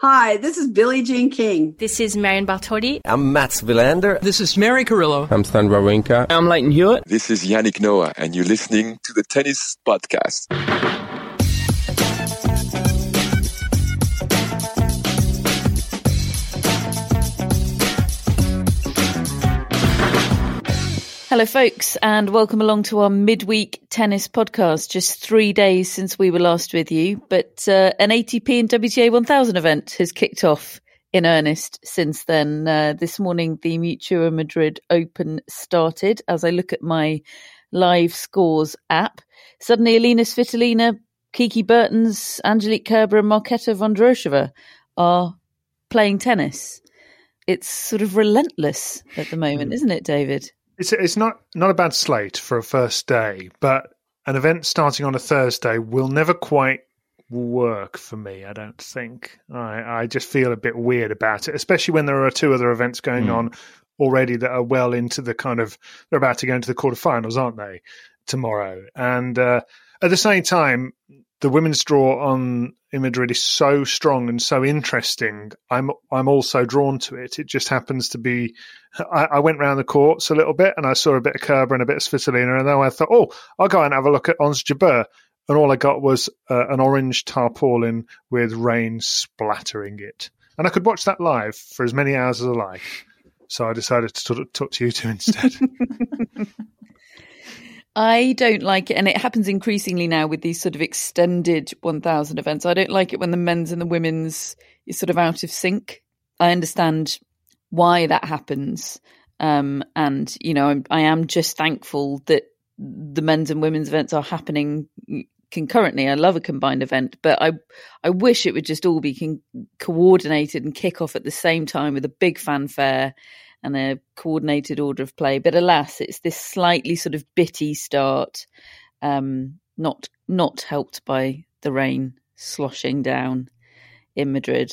Hi, this is Billie Jean King. This is Marion Bartoli. I'm Mats Wilander. This is Mary Carillo. I'm Stan Wawrinka. I'm Lleyton Hewitt. This is Yannick Noah, and you're listening to the Tennis Podcast. Hello, folks, and welcome along to our midweek tennis podcast. Just three days since we were last with you, but uh, an ATP and WTA 1000 event has kicked off in earnest since then. Uh, this morning, the Mutua Madrid Open started. As I look at my live scores app, suddenly Alina Svitolina, Kiki Bertens, Angelique Kerber, and Marketa Vondrousova are playing tennis. It's sort of relentless at the moment, isn't it, David? It's it's not not a bad slate for a first day, but an event starting on a Thursday will never quite work for me. I don't think. I I just feel a bit weird about it, especially when there are two other events going mm. on already that are well into the kind of they're about to go into the quarterfinals, aren't they? Tomorrow, and uh, at the same time, the women's draw on Madrid is so strong and so interesting. I'm I'm also drawn to it. It just happens to be. I, I went round the courts a little bit and I saw a bit of Kerber and a bit of Svitolina, and then I thought, oh, I'll go and have a look at Ons Jabeur. And all I got was uh, an orange tarpaulin with rain splattering it, and I could watch that live for as many hours as I like. So I decided to talk to you two instead. I don't like it, and it happens increasingly now with these sort of extended 1000 events. I don't like it when the men's and the women's is sort of out of sync. I understand why that happens. Um, and, you know, I'm, I am just thankful that the men's and women's events are happening concurrently. I love a combined event, but I I wish it would just all be con- coordinated and kick off at the same time with a big fanfare and a coordinated order of play. But alas, it's this slightly sort of bitty start, um, not not helped by the rain sloshing down in Madrid.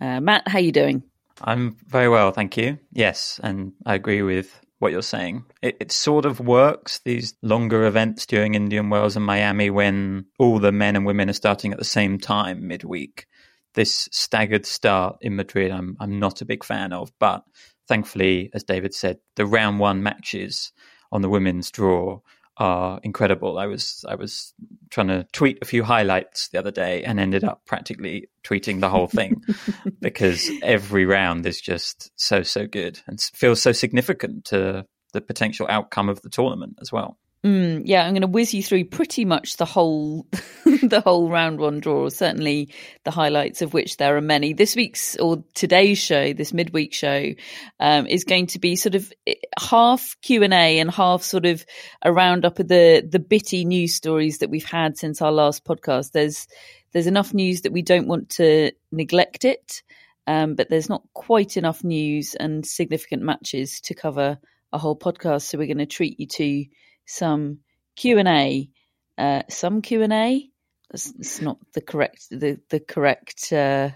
Uh, Matt, how are you doing? I'm very well, thank you. Yes, and I agree with what you're saying. It, it, sort of works, these longer events during Indian Wells and Miami when all the men and women are starting at the same time midweek. This staggered start in Madrid, I'm, I'm not a big fan of, but thankfully, as David said, the round one matches on the women's draw are incredible. I was I was trying to tweet a few highlights the other day and ended up practically tweeting the whole thing because every round is just so so good and feels so significant to the potential outcome of the tournament as well. Mm, yeah, I'm going to whiz you through pretty much the whole the whole round one draw. Certainly, the highlights of which there are many. This week's or today's show, this midweek show, um, is going to be sort of eh, half Q and A and half sort of a roundup of the the bitty news stories that we've had since our last podcast. There's there's enough news that we don't want to neglect it, um, but there's not quite enough news and significant matches to cover a whole podcast. So we're going to treat you to some Q and A, uh, some Q and A. That's, not the correct the the correct uh,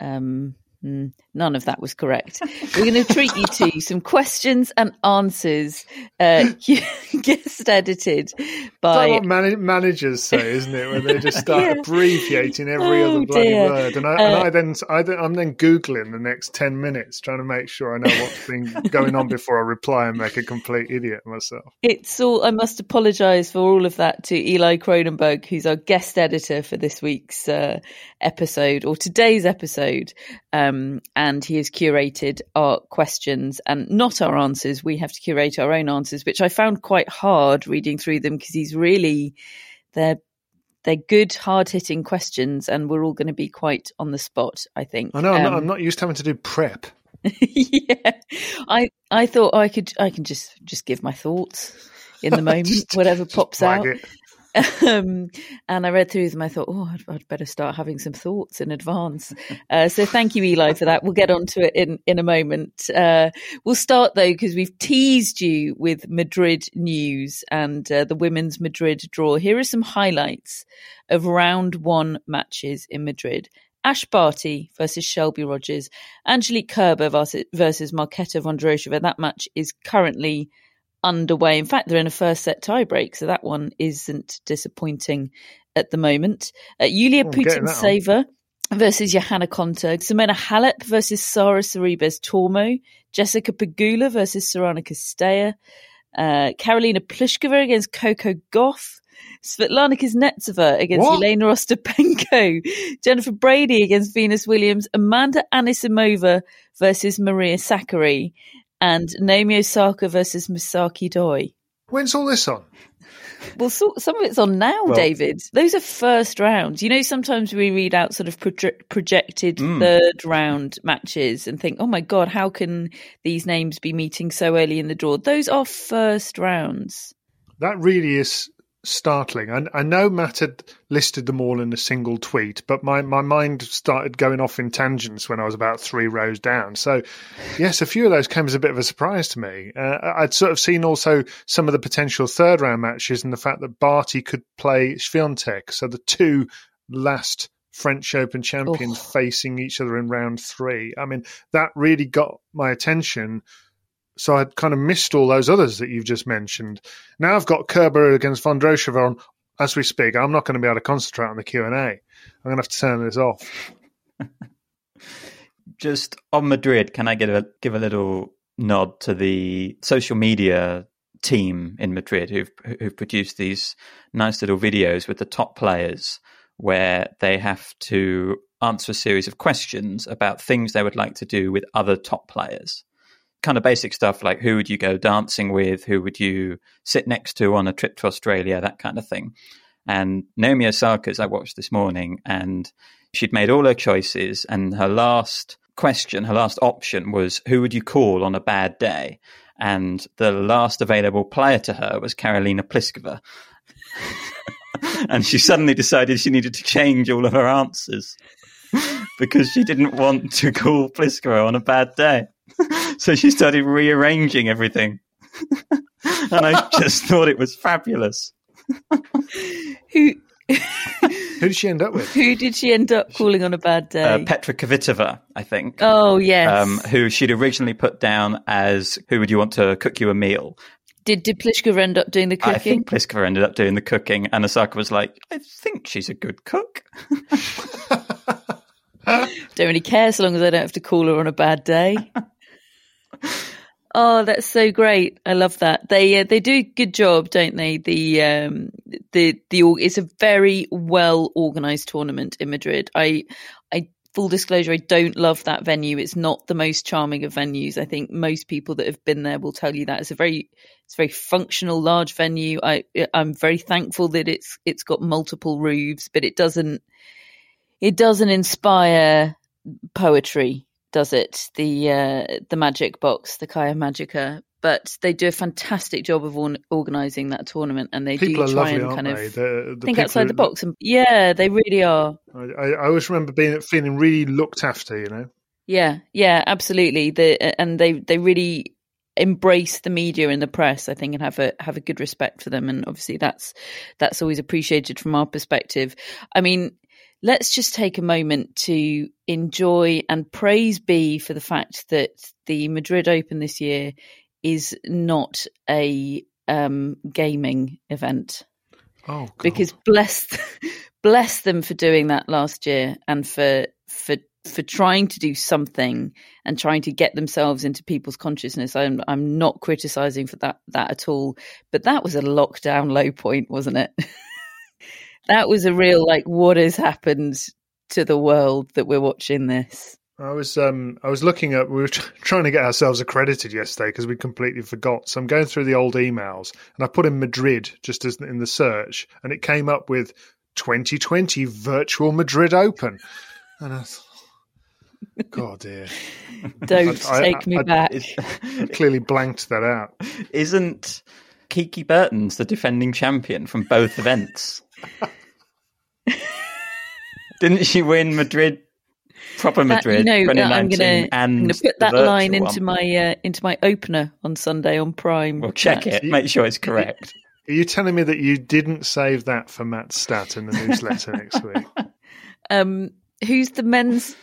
um, Mm, none of that was correct. We're going to treat you to some questions and answers, uh, guest edited by what man- managers say, isn't it? When they just start yeah. abbreviating every oh, other bloody dear. word, and I, uh, and I then I then, I'm then googling the next ten minutes, trying to make sure I know what's been going on before I reply and make a complete idiot myself. It's all. I must apologise for all of that to Eli Kronenberg, who's our guest editor for this week's uh, episode or today's episode. Um, um, and he has curated our questions and not our answers. We have to curate our own answers, which I found quite hard reading through them because he's really they're they're good, hard hitting questions, and we're all going to be quite on the spot. I think. I know. I'm, um, not, I'm not used to having to do prep. yeah, I I thought I could I can just just give my thoughts in the moment, whatever pops out. It. Um, and I read through them. I thought, oh, I'd, I'd better start having some thoughts in advance. Uh, so thank you, Eli, for that. We'll get onto it in, in a moment. Uh, we'll start though, because we've teased you with Madrid news and uh, the women's Madrid draw. Here are some highlights of round one matches in Madrid. Ash Barty versus Shelby Rogers, Angelique Kerber versus, versus Marketa. That match is currently underway. In fact, they're in a first set tiebreak, so that one isn't disappointing at the moment. Uh, Yulia oh, Putintseva versus Johanna Konta, Simona Halep versus Sara Sorribes Tormo, Jessica Pegula versus Sorana Cirstea, uh, Karolina Pliskova against Coco Gauff, Svetlana Kuznetsova against what? Elena Ostapenko, Jennifer Brady against Venus Williams, Amanda Anisimova versus Maria Sakkari, and Naomi Osaka versus Misaki Doi. When's all this on? Well, so, some of it's on now, well, David. Those are first rounds. You know, sometimes we read out sort of projected mm. third round matches and think, oh my God, how can these names be meeting so early in the draw? Those are first rounds. That really is startling. And I know Matt had listed them all in a single tweet, but my, my mind started going off in tangents when I was about three rows down. So, yes, a few of those came as a bit of a surprise to me. Uh, I'd sort of seen also some of the potential third round matches and the fact that Barty could play Swiatek. So the two last French Open champions oh. facing each other in round three. I mean, that really got my attention so I'd kind of missed all those others that you've just mentioned. Now I've got Kerber against Vondrousova on as we speak. I'm not going to be able to concentrate on the Q and A. I'm going to have to turn this off. just on Madrid, can I give a give a little nod to the social media team in Madrid who've who've produced these nice little videos with the top players where they have to answer a series of questions about things they would like to do with other top players kind of basic stuff like who would you go dancing with, who would you sit next to on a trip to Australia, that kind of thing. And Naomi Osaka's I watched this morning, and she'd made all her choices, and her last question, her last option was who would you call on a bad day? And the last available player to her was Karolina Pliskova. and she suddenly decided she needed to change all of her answers because she didn't want to call Pliskova on a bad day. so she started rearranging everything. and I just thought it was fabulous. Who Who did she end up with? Who did she end up calling on a bad day? Uh, Petra Kvitova, I think. Oh, yes. Um, who she'd originally put down as who would you want to cook you a meal? Did, did Pliskova end up doing the cooking? I think Pliskova ended up doing the cooking, and Osaka was like, I think she's a good cook. don't really care so long as I don't have to call her on a bad day. Oh, that's so great! I love that. They uh, they do a good job, don't they? The um the the it's a very well organized tournament in Madrid. I I full disclosure, I don't love that venue. It's not the most charming of venues. I think most people that have been there will tell you that it's a very it's a very functional, large venue. I I'm very thankful that it's it's got multiple roofs, but it doesn't it doesn't inspire poetry does it, the uh, the Magic Box, the Caja Magica. But they do a fantastic job of or- organising that tournament, and they people do try lovely, and kind of the, the think outside the box. And yeah, they really are. I, I always remember being feeling really looked after. You know. Yeah, yeah, absolutely. The and they they really embrace the media and the press, I think, and have a have a good respect for them. And obviously, that's that's always appreciated from our perspective. I mean, let's just take a moment to enjoy and praise be for the fact that the Madrid Open this year is not a um, gaming event. Oh, God. because bless bless them for doing that last year and for for for trying to do something and trying to get themselves into people's consciousness. I'm I'm not criticizing for that that at all, but that was a lockdown low point, wasn't it? that was a real like what has happened to the world that we're watching this. I was um I was looking at we were tr- trying to get ourselves accredited yesterday because we completely forgot. So I'm going through the old emails and I put in Madrid just as in the search and it came up with 2020 virtual Madrid Open. And I thought, God dear, Don't I- I- take me I- back. I clearly blanked that out. Isn't Kiki Bertens the defending champion from both events? Didn't she win Madrid, proper That- Madrid, you know, uh, I'm 2019, gonna and I'm gonna put that line into one? my uh, into my opener on Sunday on Prime. Well, check Matt. it. Make sure it's correct. Are you telling me that you didn't save that for Matt Stat in the newsletter next week? Um, who's the men's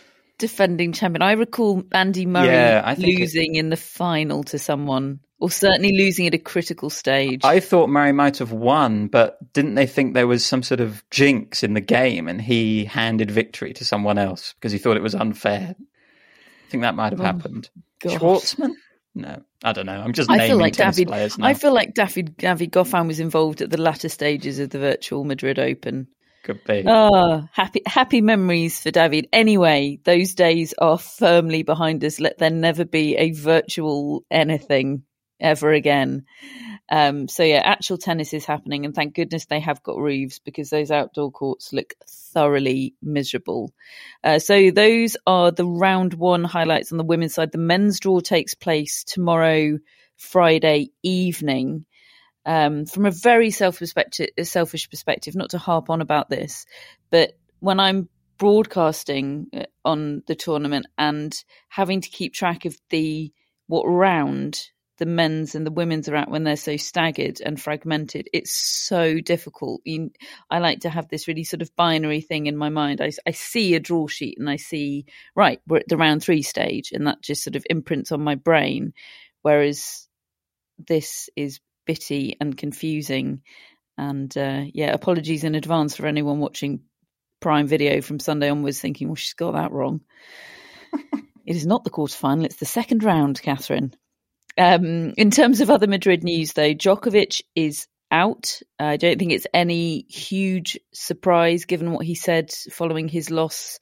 defending champion? I recall Andy Murray Yeah, think it- losing in the final to someone, or certainly losing at a critical stage. I thought Murray might have won, but didn't they think there was some sort of jinx in the game and he handed victory to someone else because he thought it was unfair? I think that might have Oh, happened. God. Schwartzman? No, I don't know. I'm just I naming feel like David. players now. I feel like David David Goffin was involved at the latter stages of the virtual Madrid Open. Could be. Oh, happy happy memories for David. Anyway, those days are firmly behind us. Let there never be a virtual anything ever again. Um, so yeah, actual tennis is happening, and thank goodness they have got roofs because those outdoor courts look thoroughly miserable. Uh, so those are the round one highlights on the women's side. The men's draw takes place tomorrow, Friday evening um, from a very self perspective, selfish perspective, not to harp on about this, but when I'm broadcasting uh, on the tournament and having to keep track of the what round the men's and the women's are at when they're so staggered and fragmented, it's so difficult. You, I like to have this really sort of binary thing in my mind. I, I see a draw sheet and I see, right, we're at the round three stage, and that just sort of imprints on my brain. Whereas this is bitty and confusing. And uh, yeah, apologies in advance for anyone watching Prime Video from Sunday onwards thinking, well, she's got that wrong. it is not the quarterfinal, it's the second round, Catherine. Um, in terms of other Madrid news, though, Djokovic is out. I don't think it's any huge surprise given what he said following his loss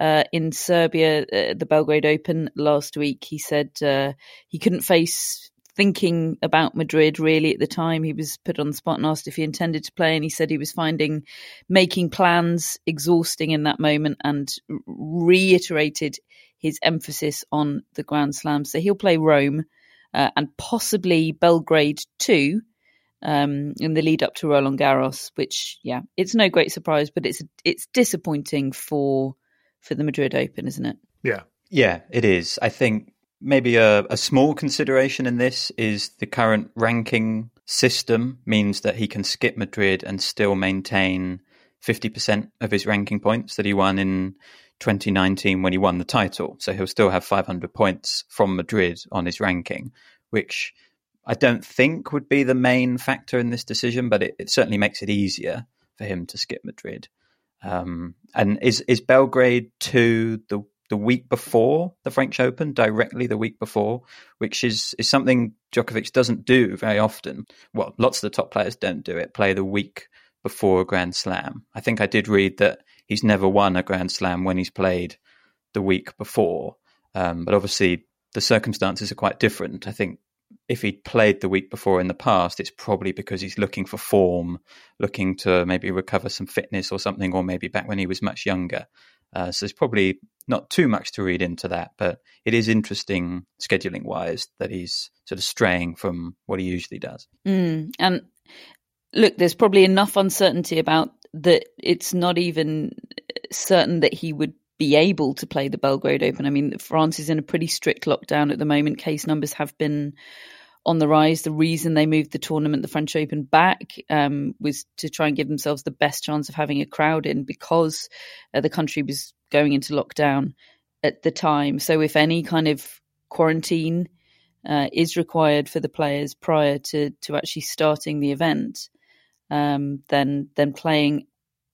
uh, in Serbia, uh, the Belgrade Open last week. He said uh, he couldn't face thinking about Madrid really at the time. He was put on the spot and asked if he intended to play, and he said he was finding making plans exhausting in that moment and reiterated his emphasis on the Grand Slam. So he'll play Rome uh, and possibly Belgrade too. Um, in the lead up to Roland Garros, which yeah, it's no great surprise, but it's it's disappointing for for the Madrid Open, isn't it? Yeah. Yeah, it is. I think maybe a, a small consideration in this is the current ranking system means that he can skip Madrid and still maintain 50% of his ranking points that he won in 2019 when he won the title. So he'll still have 500 points from Madrid on his ranking, which I don't think would be the main factor in this decision, but it, it certainly makes it easier for him to skip Madrid. Um, and is is Belgrade to the the week before the French Open, directly the week before, which is is something Djokovic doesn't do very often. Well, lots of the top players don't do it. Play the week before a Grand Slam. I think I did read that he's never won a Grand Slam when he's played the week before. Um, but obviously, the circumstances are quite different. I think if he'd played the week before in the past, it's probably because he's looking for form, looking to maybe recover some fitness or something, or maybe back when he was much younger. Uh, so there's probably not too much to read into that, but it is interesting scheduling wise that he's sort of straying from what he usually does. Mm. And look, there's probably enough uncertainty about that. It's not even certain that he would be able to play the Belgrade Open. I mean, France is in a pretty strict lockdown at the moment. Case numbers have been on the rise. The reason they moved the tournament, the French Open, back um, was to try and give themselves the best chance of having a crowd in because uh, the country was going into lockdown at the time. So, if any kind of quarantine uh, is required for the players prior to to actually starting the event, um, then then playing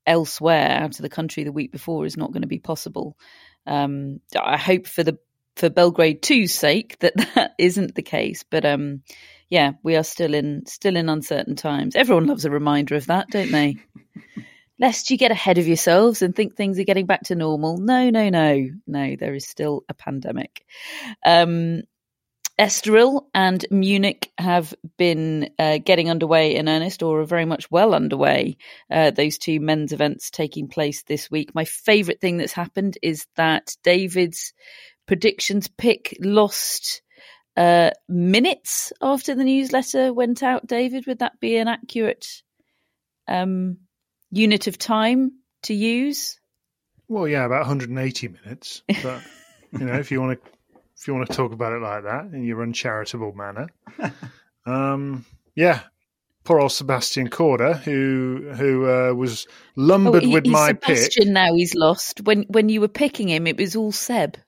elsewhere out of the country the week before is not going to be possible. Um, I hope for the for Belgrade 2's sake that that isn't the case, but um, yeah, we are still in still in uncertain times. Everyone loves a reminder of that, don't they? Lest you get ahead of yourselves and think things are getting back to normal. No, no, no, no. There is still a pandemic. Um, Estoril and Munich have been uh, getting underway in earnest, or are very much well underway. Uh, those two men's events taking place this week. My favourite thing that's happened is that David's predictions pick lost uh, minutes after the newsletter went out. David, would that be an accurate um, unit of time to use? Well, yeah, about 180 minutes. But you know, if you want to if you want to talk about it like that in your uncharitable manner. um, yeah, poor old Sebastian Korda, who who uh, was lumbered oh, he, with my Sebastian pick. Now he's lost. When when you were picking him, it was all Seb.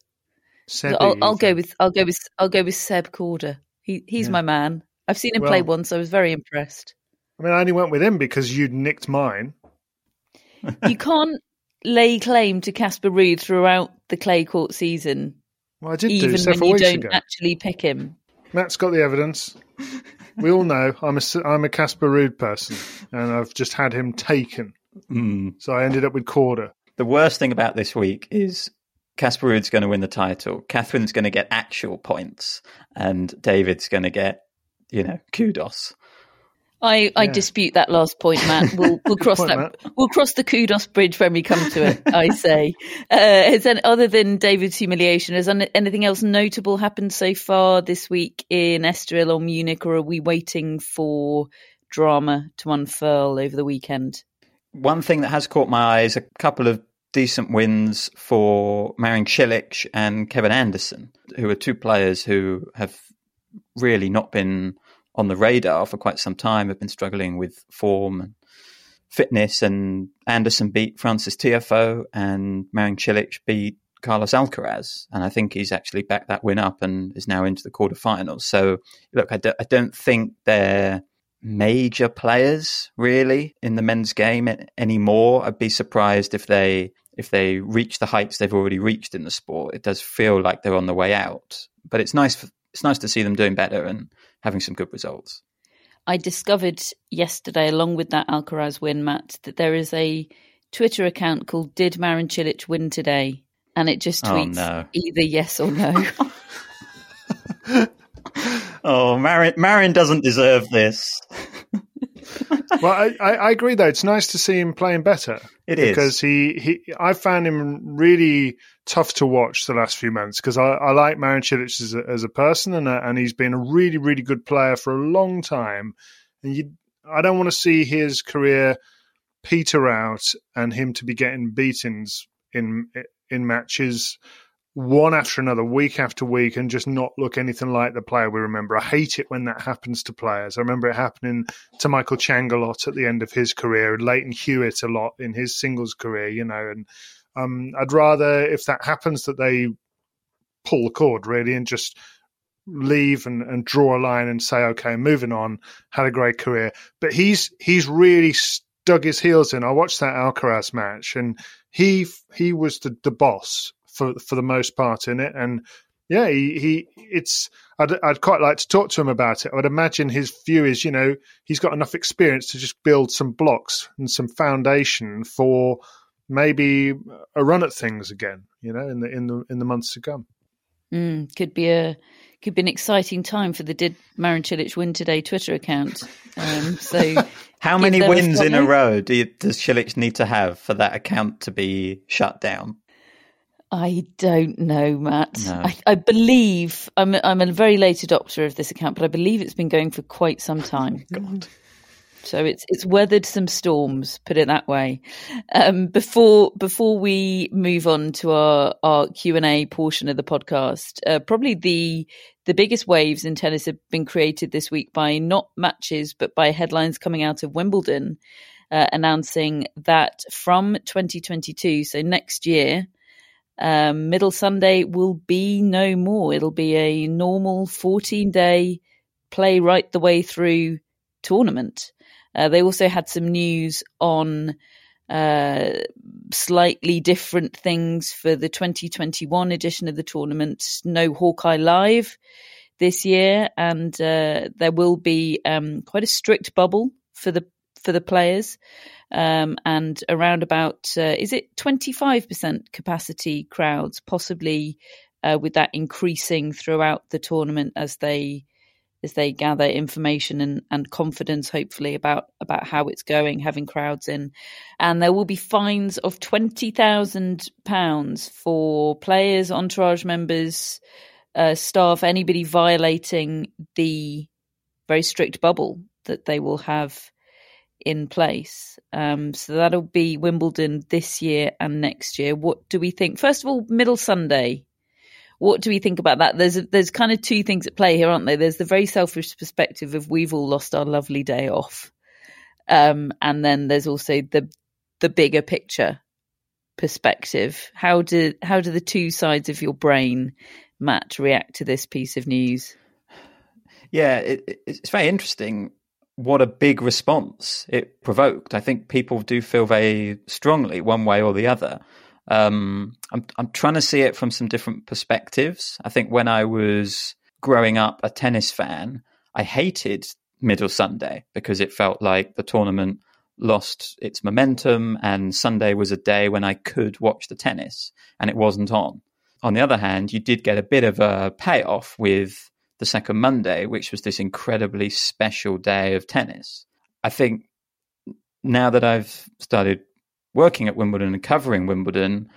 Seb, I'll, I'll go with I'll go with I'll go with Seb Korda. He he's yeah. my man. I've seen him well, play once. I was very impressed. I mean, I only went with him because you'd nicked mine. you can't lay claim to Casper Ruud throughout the clay court season well, I did even do when you don't ago. actually pick him. Matt's got the evidence. we all know I'm a I'm a Casper Ruud person, and I've just had him taken. Mm. So I ended up with Korda. The worst thing about this week is Casper Ruud's going to win the title. Catherine's going to get actual points, and David's going to get, you know, kudos. I, I yeah. dispute that last point, Matt. We'll we'll cross point, that Matt. we'll cross the kudos bridge when we come to it. I say. Uh, has any, other than David's humiliation, has anything else notable happened so far this week in Estoril or Munich, or are we waiting for drama to unfurl over the weekend? One thing that has caught my eye is a couple of decent wins for Marin Cilic and Kevin Anderson, who are two players who have really not been on the radar for quite some time, have been struggling with form and fitness. And Anderson beat Frances Tiafoe and Marin Cilic beat Carlos Alcaraz. And I think he's actually backed that win up and is now into the quarterfinals. So, look, I don't, I don't think they're major players really in the men's game anymore. I'd be surprised if they if they reach the heights they've already reached in the sport. It does feel like they're on the way out, but it's nice. For, it's nice to see them doing better and having some good results. I discovered yesterday, along with that Alcaraz win, Matt, that there is a Twitter account called "Did Marin Cilic win today?" and it just oh, tweets oh, no. either yes or no. oh, Marin, Marin doesn't deserve this. well, I, I, I, agree though. It's nice to see him playing better. It is because he, he I found him really tough to watch the last few months because I, I like Marin Cilic as a, as a person and a, and he's been a really really good player for a long time. And you, I don't want to see his career peter out and him to be getting beatings in in matches one after another, week after week, and just not look anything like the player we remember. I hate it when that happens to players. I remember it happening to Michael Chang a lot at the end of his career, and Lleyton Hewitt a lot in his singles career, you know. And um, I'd rather, if that happens, that they pull the cord really and just leave and, and draw a line and say, okay, moving on. Had a great career, but he's he's really dug his heels in. I watched that Alcaraz match, and he he was the, the boss for for the most part in it. And yeah, he, he it's I'd, I'd quite like to talk to him about it. I would imagine his view is, you know, he's got enough experience to just build some blocks and some foundation for maybe a run at things again. You know, in the in the in the months to come. Mm, could be a could be an exciting time for the Did Marin Cilic win today Twitter account. Um, so, how many wins in a row do you, does Cilic need to have for that account to be shut down? I don't know, Matt. No. I, I, believe I'm I'm a very late adopter of this account, but I believe it's been going for quite some time. God. So it's it's weathered some storms, put it that way. Um, before before we move on to our our Q and A portion of the podcast, uh, probably the the biggest waves in tennis have been created this week by not matches, but by headlines coming out of Wimbledon, uh, announcing that from 2022, so next year, um, Middle Sunday will be no more. It'll be a normal 14 day play right the way through tournament. Uh, they also had some news on uh, slightly different things for the 2021 edition of the tournament. No Hawkeye Live this year, and uh, there will be um, quite a strict bubble for the for the players, um, and around about uh, is it 25% capacity crowds, possibly uh, with that increasing throughout the tournament as they as they gather information and, and confidence, hopefully, about, about how it's going, having crowds in. And there will be fines of £20,000 for players, entourage members, uh, staff, anybody violating the very strict bubble that they will have in place. Um, so that'll be Wimbledon this year and next year. What do we think? First of all, middle Sunday what do we think about that? There's there's kind of two things at play here, aren't there? There's the very selfish perspective of we've all lost our lovely day off, um, and then there's also the the bigger picture perspective. How do how do the two sides of your brain, Matt, react to this piece of news? Yeah, it, it's very interesting. What a big response it provoked. I think people do feel very strongly one way or the other. Um, I'm I'm trying to see it from some different perspectives. I think when I was growing up a tennis fan, I hated Middle Sunday because it felt like the tournament lost its momentum and Sunday was a day when I could watch the tennis and it wasn't on. On the other hand, you did get a bit of a payoff with the second Monday, which was this incredibly special day of tennis. I think now that I've started working at Wimbledon and covering Wimbledon,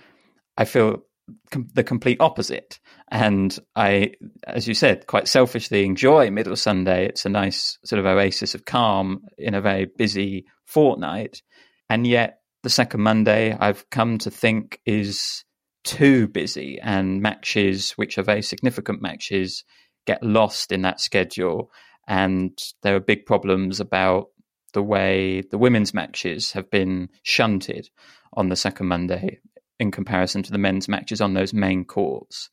I feel com- the complete opposite. And I, as you said, quite selfishly enjoy Middle Sunday. It's a nice sort of oasis of calm in a very busy fortnight. And yet, the second Monday, I've come to think is too busy, and matches, which are very significant matches, get lost in that schedule. And there are big problems about the way the women's matches have been shunted on the second Monday in comparison to the men's matches on those main courts.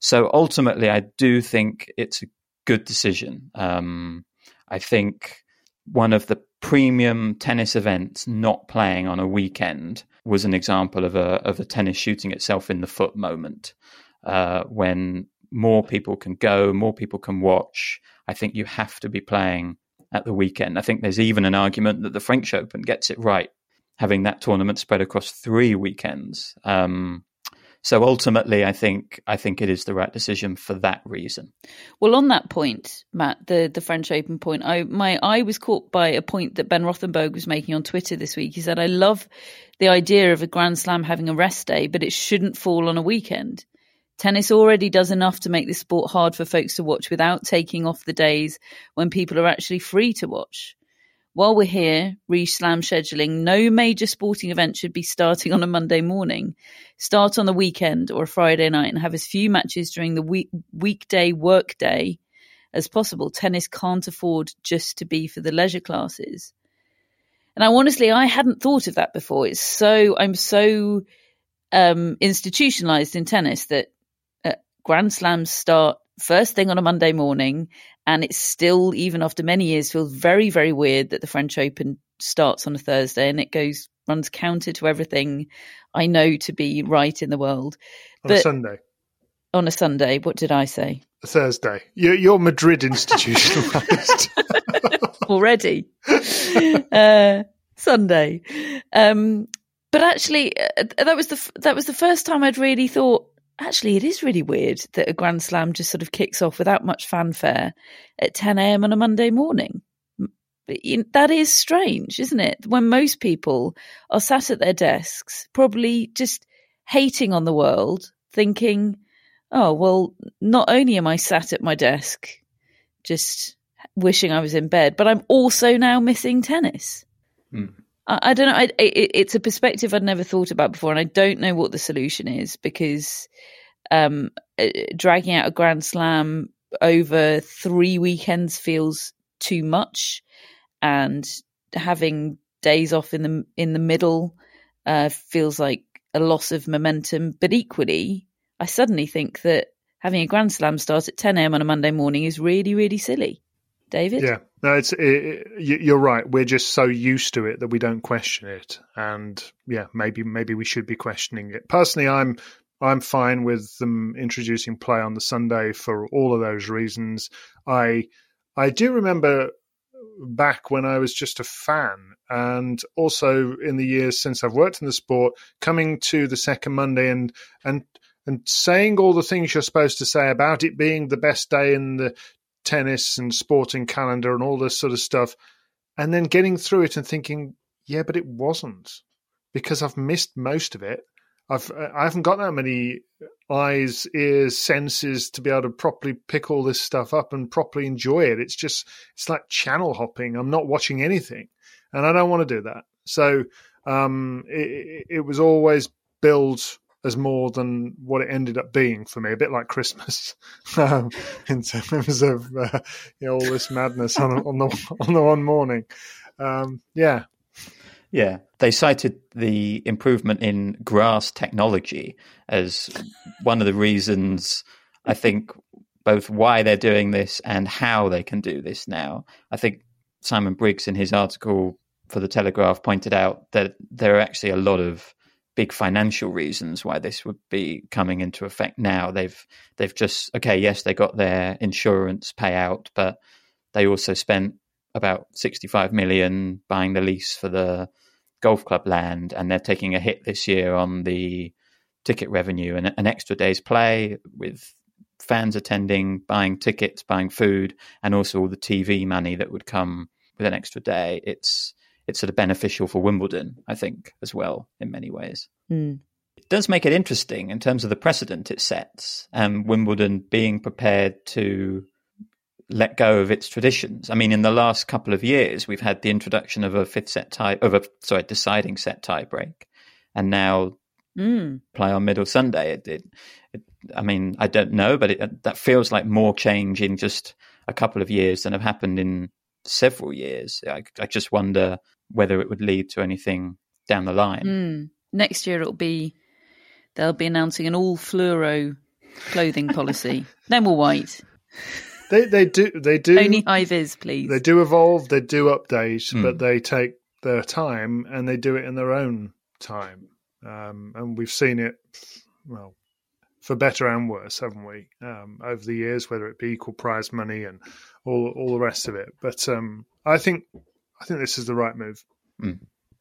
So ultimately, I do think it's a good decision. Um, I think one of the premium tennis events not playing on a weekend was an example of a of a tennis shooting itself in the foot moment uh, when more people can go, more people can watch. I think you have to be playing at the weekend. I think there's even an argument that the French Open gets it right, having that tournament spread across three weekends. Um, so ultimately, I think I think it is the right decision for that reason. Well, on that point, Matt, the the French Open point, I my eye was caught by a point that Ben Rothenberg was making on Twitter this week. He said, "I love the idea of a Grand Slam having a rest day, but it shouldn't fall on a weekend." Tennis already does enough to make the sport hard for folks to watch without taking off the days when people are actually free to watch. While we're here, re slam scheduling, no major sporting event should be starting on a Monday morning. Start on the weekend or a Friday night and have as few matches during the week- weekday workday as possible. Tennis can't afford just to be for the leisure classes. And I honestly, I hadn't thought of that before. It's so, I'm so um, institutionalized in tennis that Grand Slams start first thing on a Monday morning, and it's still, even after many years, feels very, very weird that the French Open starts on a Thursday and it goes runs counter to everything I know to be right in the world. On but a Sunday. On a Sunday, what did I say? Thursday. You're, you're Madrid institutionalized already. uh, Sunday. Um, but actually, uh, that was the that was the first time I'd really thought actually, it is really weird that a Grand Slam just sort of kicks off without much fanfare at 10 a.m. on a Monday morning. That is strange, isn't it? When most people are sat at their desks, probably just hating on the world, thinking, oh, well, not only am I sat at my desk, just wishing I was in bed, but I'm also now missing tennis. Mm. I, I, don't know. I, it, it's a perspective I'd never thought about before, and I don't know what the solution is because um, uh, dragging out a Grand Slam over three weekends feels too much, and having days off in the in the middle uh, feels like a loss of momentum. But equally, I suddenly think that having a Grand Slam start at 10 a.m. on a Monday morning is really, really silly. David? Yeah, no, it's it, you're right. We're just so used to it that we don't question it, and yeah, maybe maybe we should be questioning it. Personally, I'm I'm fine with them introducing play on the Sunday for all of those reasons. I I do remember back when I was just a fan, and also in the years since I've worked in the sport, coming to the second Monday and and and saying all the things you're supposed to say about it being the best day in the tennis and sporting calendar and all this sort of stuff, and then getting through it and thinking, yeah, but it wasn't because I've missed most of it. I've I haven't got that many eyes, ears, senses to be able to properly pick all this stuff up and properly enjoy it. It's just it's like channel hopping. I'm not watching anything, and I don't want to do that. So um, it, it was always build as more than what it ended up being for me, a bit like Christmas um, in terms of uh, you know all this madness on, on the on the one morning. Um, yeah, yeah, they cited the improvement in grass technology as one of the reasons. I think both why they're doing this and how they can do this now. I think Simon Briggs in his article for the Telegraph pointed out that there are actually a lot of big financial reasons why this would be coming into effect now. They've they've just okay, yes, they got their insurance payout, but they also spent about 65 million buying the lease for the golf club land and they're taking a hit this year on the ticket revenue and an extra day's play with fans attending, buying tickets, buying food, and also all the TV money that would come with an extra day. It's it's sort of beneficial for Wimbledon, I think, as well, in many ways. Mm. It does make it interesting in terms of the precedent it sets, and Wimbledon being prepared to let go of its traditions. I mean, in the last couple of years, we've had the introduction of a fifth set tie, of a sorry, deciding set tie break, and now mm. play on middle Sunday. It, it, it, I mean, I don't know, but it, that feels like more change in just a couple of years than have happened in several years. I, I just wonder whether it would lead to anything down the line. Mm. Next year it'll be they'll be announcing an all fluoro clothing policy. no more white. They they do they do only high vis, please. They do evolve, they do update, Mm. but they take their time and they do it in their own time. Um, and we've seen it, well, for better and worse, haven't we? Um, over the years, whether it be equal prize money and all all the rest of it. But um, I think I think this is the right move.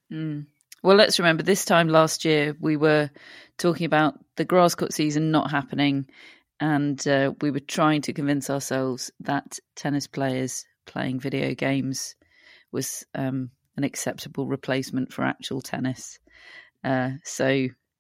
Mm. Well, let's remember this time last year we were talking about the grass cut season not happening, and uh, we were trying to convince ourselves that tennis players playing video games was um, an acceptable replacement for actual tennis. Uh, so,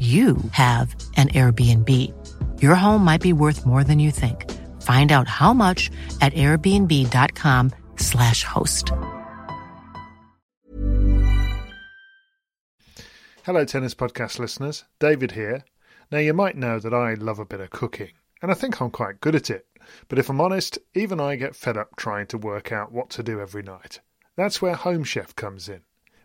you have an Airbnb. Your home might be worth more than you think. Find out how much at airbnb.com/slash host. Hello, Tennis Podcast listeners. David here. Now, you might know that I love a bit of cooking, and I think I'm quite good at it. But if I'm honest, even I get fed up trying to work out what to do every night. That's where Home Chef comes in.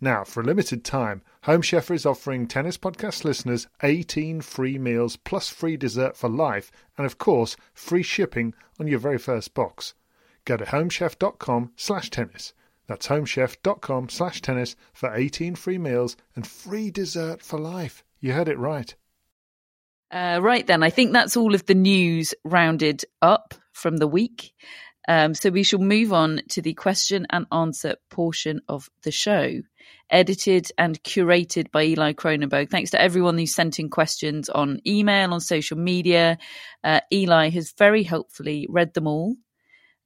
Now, for a limited time, Home Chef is offering Tennis Podcast listeners 18 free meals plus free dessert for life, and of course, free shipping on your very first box. Go to homechef.com slash tennis. That's homechef.com slash tennis for 18 free meals and free dessert for life. You heard it right. Uh, right then, I think that's all of the news rounded up from the week. Um, so we shall move on to the question and answer portion of the show, edited and curated by Eli Kronenberg. Thanks to everyone who sent in questions on email, on social media. Uh, Eli has very helpfully read them all.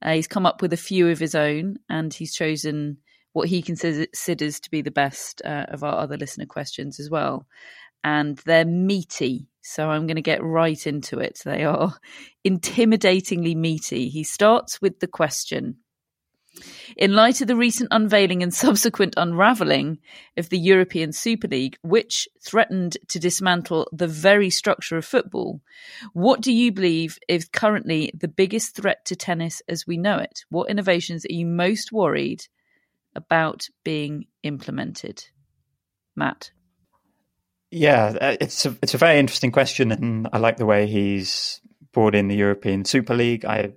Uh, he's come up with a few of his own, and he's chosen what he considers to be the best uh, of our other listener questions as well. And they're meaty so I'm going to get right into it. They are intimidatingly meaty. He starts with the question In light of the recent unveiling and subsequent unravelling of the European Super League, which threatened to dismantle the very structure of football, what do you believe is currently the biggest threat to tennis as we know it? What innovations are you most worried about being implemented? Matt. Yeah, uh, it's a it's a very interesting question, and I like the way he's brought in the European Super League. I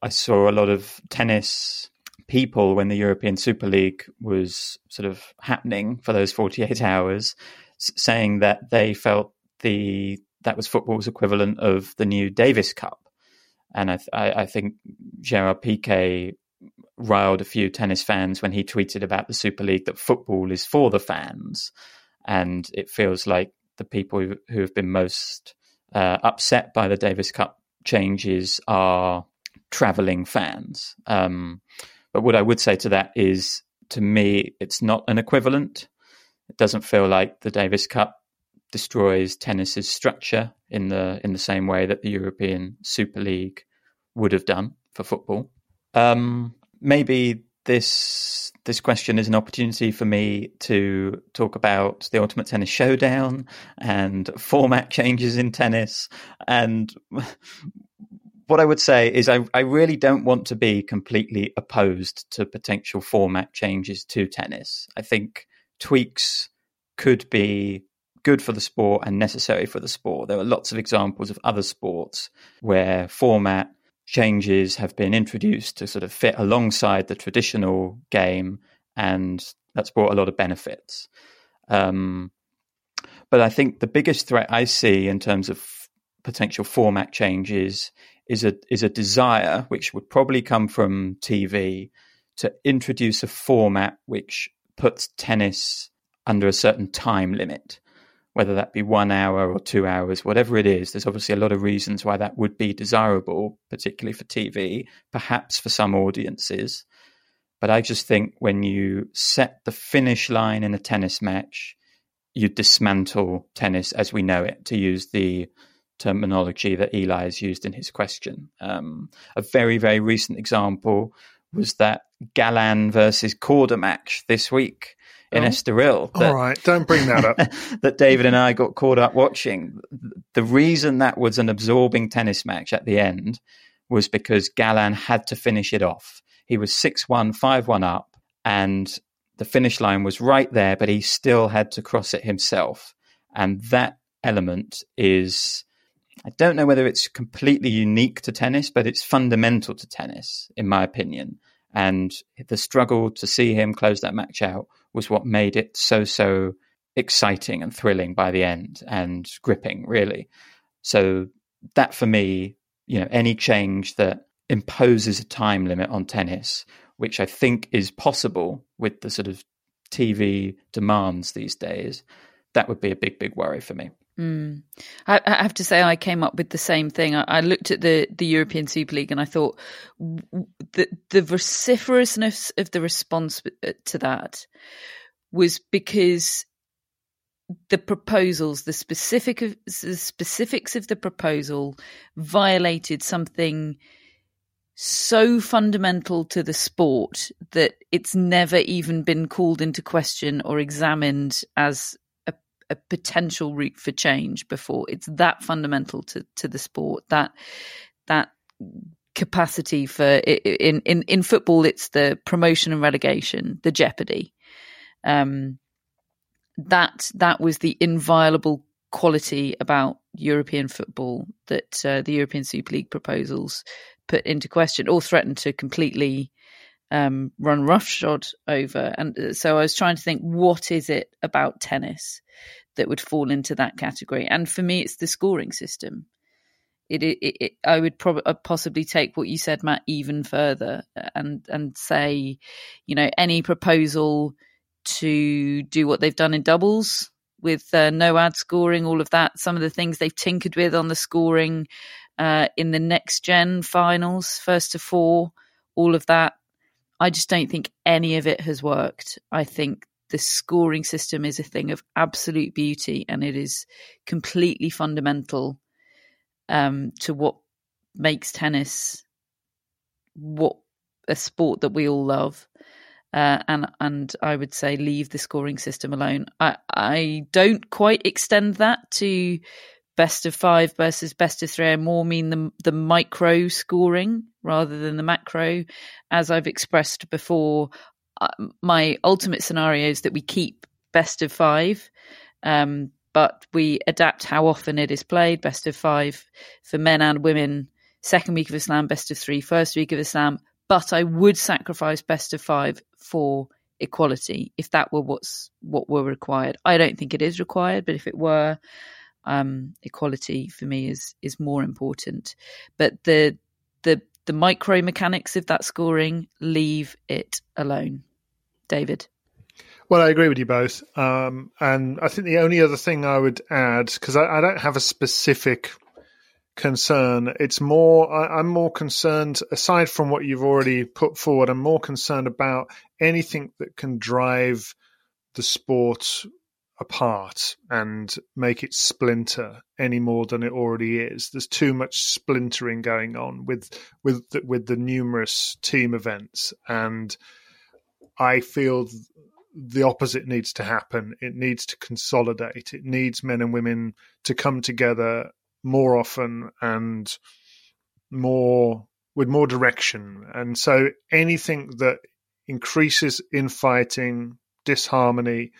I saw a lot of tennis people when the European Super League was sort of happening for those 48 hours, saying that they felt the that was football's equivalent of the new Davis Cup, and I I, I think Gerard Piqué riled a few tennis fans when he tweeted about the Super League that football is for the fans and it feels like the people who, who have been most uh, upset by the Davis Cup changes are traveling fans. Um, but what I would say to that is, to me, it's not an equivalent. It doesn't feel like the Davis Cup destroys tennis's structure in the in the same way that the European Super League would have done for football. Um, maybe this this question is an opportunity for me to talk about the Ultimate Tennis Showdown and format changes in tennis. And what I would say is, I, I really don't want to be completely opposed to potential format changes to tennis. I think tweaks could be good for the sport and necessary for the sport. There are lots of examples of other sports where format changes have been introduced to sort of fit alongside the traditional game, and that's brought a lot of benefits. Um, but I think the biggest threat I see in terms of potential format changes is a is a desire, which would probably come from TV, to introduce a format which puts tennis under a certain time limit whether that be one hour or two hours, whatever it is, there's obviously a lot of reasons why that would be desirable, particularly for TV, perhaps for some audiences. But I just think when you set the finish line in a tennis match, you dismantle tennis as we know it, to use the terminology that Eli has used in his question. Um, a very, very recent example was that Galan versus Korda match this week in oh. Estoril. That, All right, don't bring that up. that David and I got caught up watching. The reason that was an absorbing tennis match at the end was because Galan had to finish it off. He was 6 1, 5 1 up, and the finish line was right there, but he still had to cross it himself. And that element is. I don't know whether it's completely unique to tennis, but it's fundamental to tennis, in my opinion. And the struggle to see him close that match out was what made it so, so exciting and thrilling by the end and gripping, really. So, that for me, you know, any change that imposes a time limit on tennis, which I think is possible with the sort of TV demands these days, that would be a big, big worry for me. Mm. I, I, have to say, I came up with the same thing. I, I, looked at the, the European Super League and I thought the the vociferousness of the response uh, to that was because the proposals, the specific of, the specifics of the proposal, violated something so fundamental to the sport that it's never even been called into question or examined as a, potential route for change before. It's that fundamental to, to the sport that that capacity for in in in football. It's the promotion and relegation, the jeopardy. Um, that that was the inviolable quality about European football that uh, the European Super League proposals put into question or threatened to completely um, run roughshod over. And uh, so I was trying to think, what is it about tennis that would fall into that category? And for me, it's the scoring system. It, it, it I would probably uh, possibly take what you said, Matt, even further and and say, you know, any proposal to do what they've done in doubles with uh, no ad scoring, all of that. Some of the things they've tinkered with on the scoring uh, in the next gen finals, first to four, all of that. I just don't think any of it has worked. I think the scoring system is a thing of absolute beauty and it is completely fundamental um, to what makes tennis what a sport that we all love. Uh, and and I would say leave the scoring system alone. I I don't quite extend that to best of five versus best of three. More mean the the micro scoring rather than the macro. As I've expressed before, uh, my ultimate scenario is that we keep best of five, um, but we adapt how often it is played. Best of five for men and women. Second week of a slam, best of three. First week of a slam, but I would sacrifice best of five for equality if that were what's what were required. I don't think it is required, but if it were, um, equality for me is is more important. But the the the micro mechanics of that scoring, leave it alone. David. Well, I agree with you both. Um, and I think the only other thing I would add, because I, I, don't have a specific concern, it's more, I, I'm more concerned, aside from what you've already put forward, I'm more concerned about anything that can drive the sport apart and make it splinter any more than it already is. There's too much splintering going on with with the, with the numerous team events, and I feel the opposite needs to happen. It needs to consolidate. It needs men and women to come together more often and more with more direction. And so anything that increases infighting, disharmony,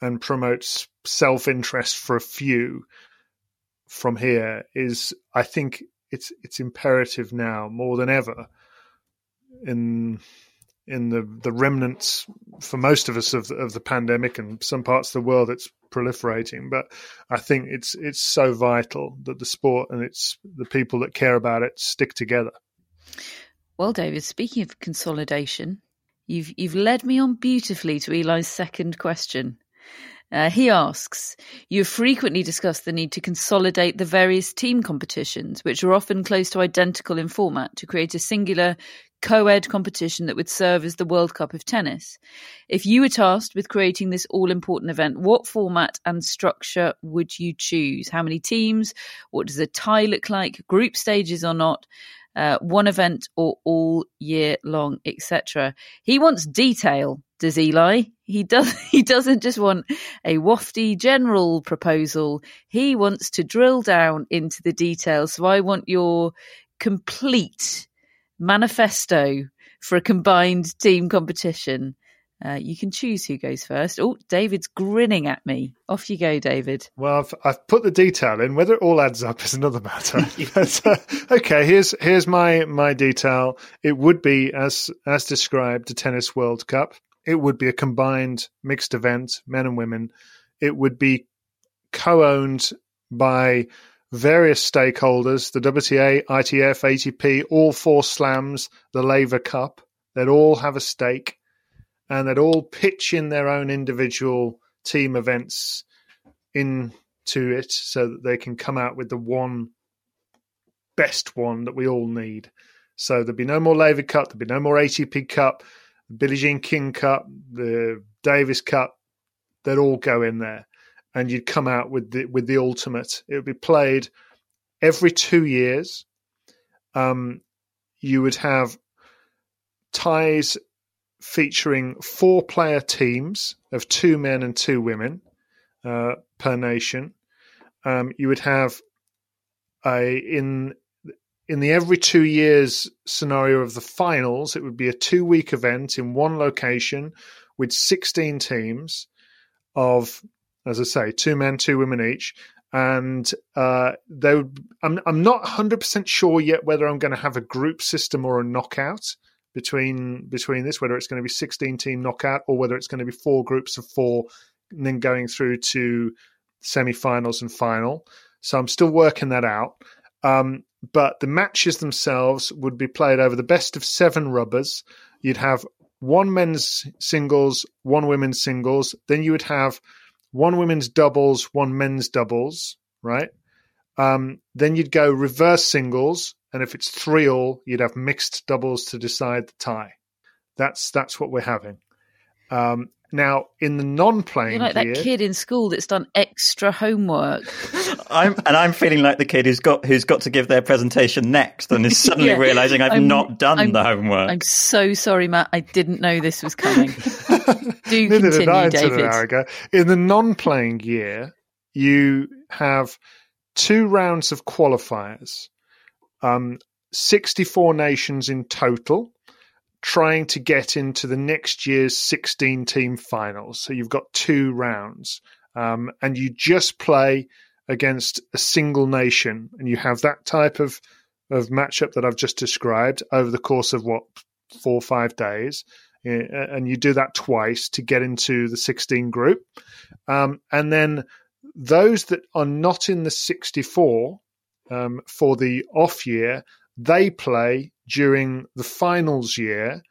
and promotes self interest for a few from here is I think it's it's imperative now more than ever in in the the remnants for most of us of the, of the pandemic and some parts of the world it's proliferating. But I think it's it's so vital that the sport and it's the people that care about it stick together. Well David speaking of consolidation you've you've led me on beautifully to Eli's second question uh, he asks, You frequently discussed the need to consolidate the various team competitions, which are often close to identical in format, to create a singular co ed competition that would serve as the World Cup of tennis. If you were tasked with creating this all important event, what format and structure would you choose? How many teams? What does a tie look like? Group stages or not? Uh, one event or all year long, etc. He wants detail does Eli. He does he doesn't just want a wafty general proposal. He wants to drill down into the details. So I want your complete manifesto for a combined team competition. Uh, you can choose who goes first. Oh, David's grinning at me. Off you go, David. Well, I've, I've put the detail in. Whether it all adds up is another matter. but, uh, okay, here's here's my my detail. It would be as as described the tennis World Cup it would be a combined mixed event, men and women. It would be co owned by various stakeholders the WTA, ITF, ATP, all four slams, the Laver Cup. They'd all have a stake and they'd all pitch in their own individual team events into it so that they can come out with the one best one that we all need. So there'd be no more Laver Cup, there'd be no more ATP Cup, the Billie Jean King Cup, the Davis Cup. They'd all go in there, and you'd come out with the with the ultimate. It would be played every two years. Um, you would have ties featuring four player teams of two men and two women uh, per nation. Um, you would have a in in the every two years scenario of the finals, it would be a two week event in one location with 16 teams of, as I say, two men, two women each. And uh, they would, I'm, I'm not 100% sure yet whether I'm going to have a group system or a knockout between between this, whether it's going to be 16 team knockout or whether it's going to be four groups of four and then going through to semi finals and final. So I'm still working that out. Um, but the matches themselves would be played over the best of seven rubbers. You'd have one men's singles, one women's singles. Then you would have one women's doubles, one men's doubles, right? Um, then you'd go reverse singles, and if it's three all, you'd have mixed doubles to decide the tie. That's that's what we're having. Um, now, in the non-playing, You're like gear, that kid in school that's done extra homework. I'm and I'm feeling like the kid who's got who's got to give their presentation next and is suddenly Yeah. realizing I've I'm- not done I'm- the homework. I'm so sorry, Matt. I didn't know this was coming. Do Neither did I continue, until an David. hour ago. In the non-playing year, you have two rounds of qualifiers, um, 64 nations in total, trying to get into the next year's 16-team finals. So you've got two rounds, um, and you just play against a single nation, and you have that type of of matchup that I've just described over the course of what four or five days uh, and you do that twice to get into the 16 group. Um, and then those that are not in the 64 um, for the off year, they play during the finals year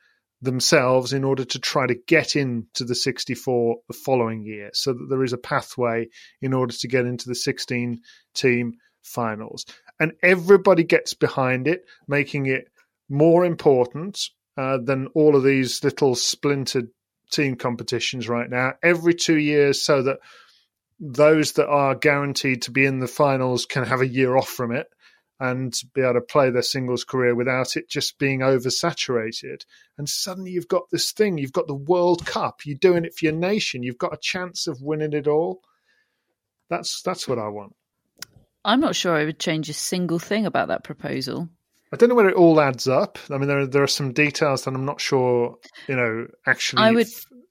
themselves in order to try to get into the 64 the following year so that there is a pathway in order to get into the 16 team finals. And everybody gets behind it, making it more important uh, than all of these little splintered team competitions right now every two years so that those that are guaranteed to be in the finals can have a year off from it and be able to play their singles career without it just being oversaturated. And suddenly you've got this thing, you've got the World Cup, you're doing it for your nation, you've got a chance of winning it all. That's that's what I want. I'm not sure I would change a single thing about that proposal. I don't know whether it all adds up. I mean, there are, there are some details that I'm not sure, you know, actually I would-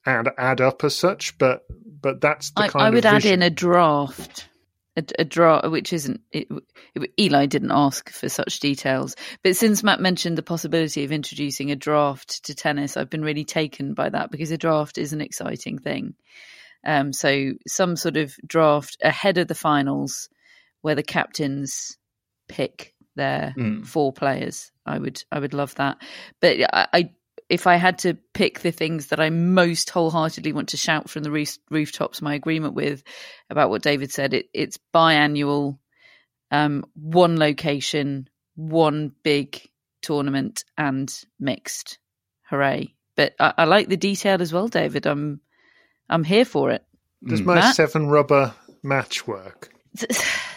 add add up as such. But but that's the I, kind I would add in a draft. A, a draft, which isn't. It, it, Eli didn't ask for such details, but since Matt mentioned the possibility of introducing a draft to tennis, I've been really taken by that because a draft is an exciting thing. Um, so some sort of draft ahead of the finals, where the captains pick their Mm. four players. I would I would love that. But I, I if I had to pick the things that I most wholeheartedly want to shout from the roof, rooftops, my agreement with about what David said, it, it's biannual, um, one location, one big tournament, and mixed. Hooray! But I, I like the detail as well, David. I'm I'm here for it. Does Mm. my Matt? seven rubber match work?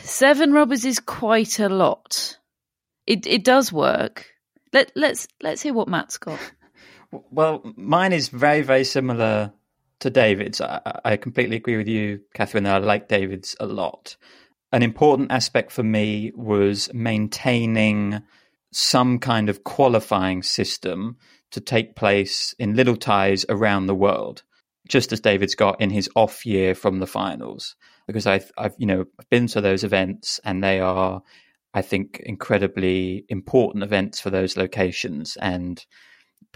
Seven rubbers is quite a lot. It it does work. Let let's let's hear what Matt's got. Well, mine is very, very similar to David's. I, I completely agree with you, Catherine. I like David's a lot. An important aspect for me was maintaining some kind of qualifying system to take place in little ties around the world, just as David's got in his off year from the finals. Because I've, I've you know, been to those events, and they are, I think, incredibly important events for those locations, and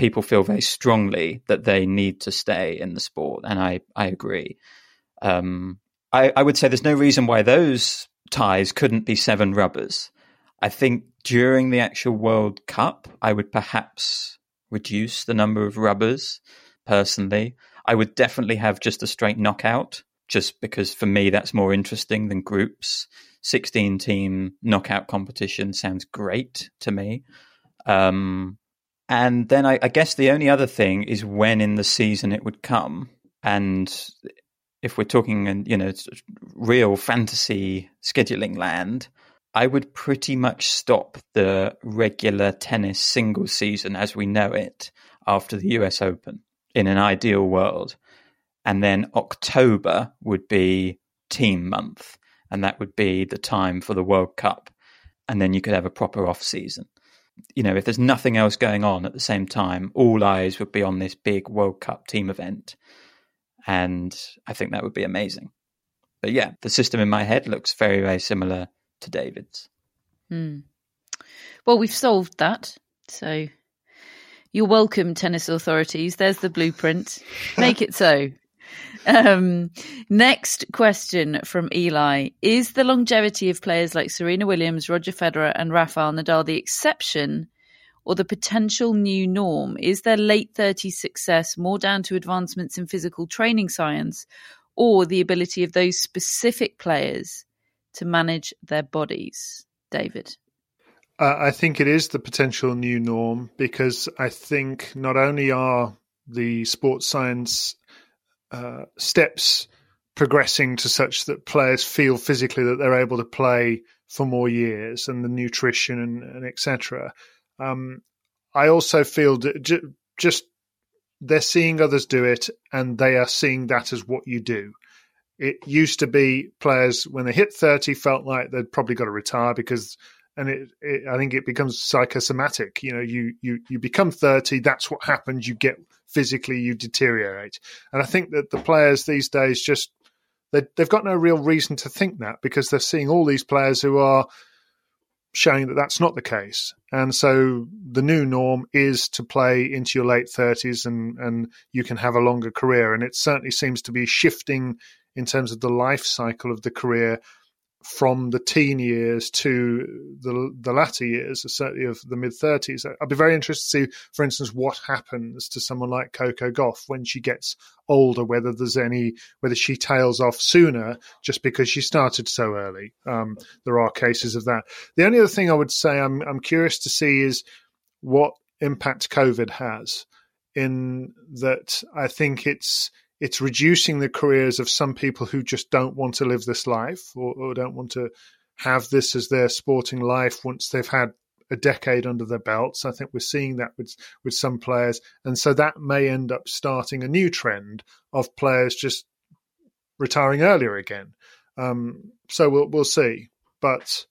people feel very strongly that they need to stay in the sport, and I I agree. Um, I, I would say there's no reason why those ties couldn't be seven rubbers. I think during the actual World Cup, I would perhaps reduce the number of rubbers. Personally, I would definitely have just a straight knockout just because for me that's more interesting than groups. 16 team knockout competition sounds great to me. Um, and then I, I, guess the only other thing is when in the season it would come. And if we're talking in, you know, real fantasy scheduling land, I would pretty much stop the regular tennis single season as we know it after the US Open in an ideal world. And then October would be team month, and that would be the time for the World Cup. And then you could have a proper off season. You know, if there's nothing else going on at the same time, all eyes would be on this big World Cup team event. And I think that would be amazing. But yeah, the system in my head looks very, very similar to David's. Hmm. Well, we've solved that. So you're welcome, tennis authorities. There's the blueprint. Make it so. Um, next question from Eli Is the longevity of players like Serena Williams, Roger Federer, and Rafael Nadal the exception or the potential new norm? Is their late 30s success more down to advancements in physical training science or the ability of those specific players to manage their bodies? David. I think it is the potential new norm because I think not only are the sports science uh, steps progressing to such that players feel physically that they're able to play for more years and the nutrition and, and etc. Um, I also feel that just they're seeing others do it and they are seeing that as what you do. It used to be players when they hit 30 felt like they'd probably got to retire because and it, it, I think it becomes psychosomatic. You know, you you you become thirty. That's what happens. You get physically, you deteriorate. And I think that the players these days just they, they've got no real reason to think that because they're seeing all these players who are showing that that's not the case. And so the new norm is to play into your late 30s and, and you can have a longer career. And it certainly seems to be shifting in terms of the life cycle of the career from the teen years to the the latter years, certainly of the mid thirties. I'd be very interested to see, for instance, what happens to someone like Coco Gauff when she gets older. Whether there's any, whether she tails off sooner just because she started so early. Um, there are cases of that. The only other thing I would say I'm I'm curious to see is what impact COVID has. In that, I think it's it's reducing the careers of some people who just don't want to live this life or, or, don't want to have this as their sporting life once they've had a decade under their belts. I think we're seeing that with with some players, and so that may end up starting a new trend of players just retiring earlier again. Um, so we'll we'll see, but.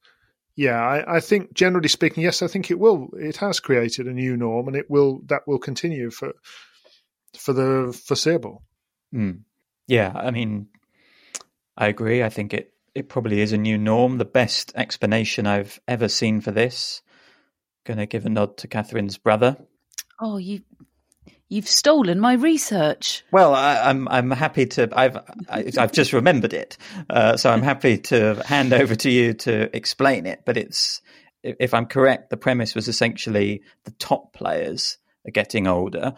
Yeah, I, I think generally speaking, yes, I think it will. It has created a new norm, and it will that will continue for for the foreseeable. Mm. Yeah, I mean, I agree. I think it, it probably is a new norm. The best explanation I've ever seen for this. Going to give a nod to Catherine's brother. Oh, you you've stolen my research. Well, I, am I'm, I'm happy to. I've I, have i have just remembered it, uh, so I'm happy to hand over to you to explain it. But it's if I'm correct, the premise was essentially the top players are getting older,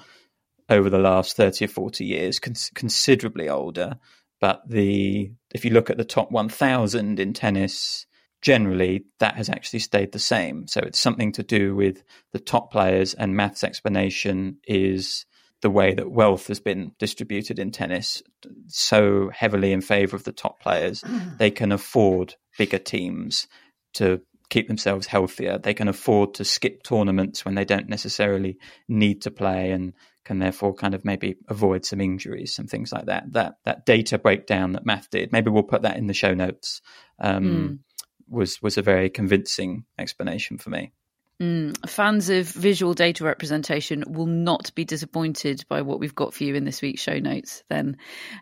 over the last 30 or 40 years, cons- considerably older. But the if you look at the top 1,000 in tennis, generally that has actually stayed the same. So it's something to do with the top players, and maths explanation is the way that wealth has been distributed in tennis so heavily in favor of the top players. Mm. They can afford bigger teams to keep themselves healthier. They can afford to skip tournaments when they don't necessarily need to play and can therefore kind of maybe avoid some injuries and things like that. That that data breakdown that Math did, maybe we'll put that in the show notes. Um, mm. Was was a very convincing explanation for me. Mm. Fans of visual data representation will not be disappointed by what we've got for you in this week's show notes. Then,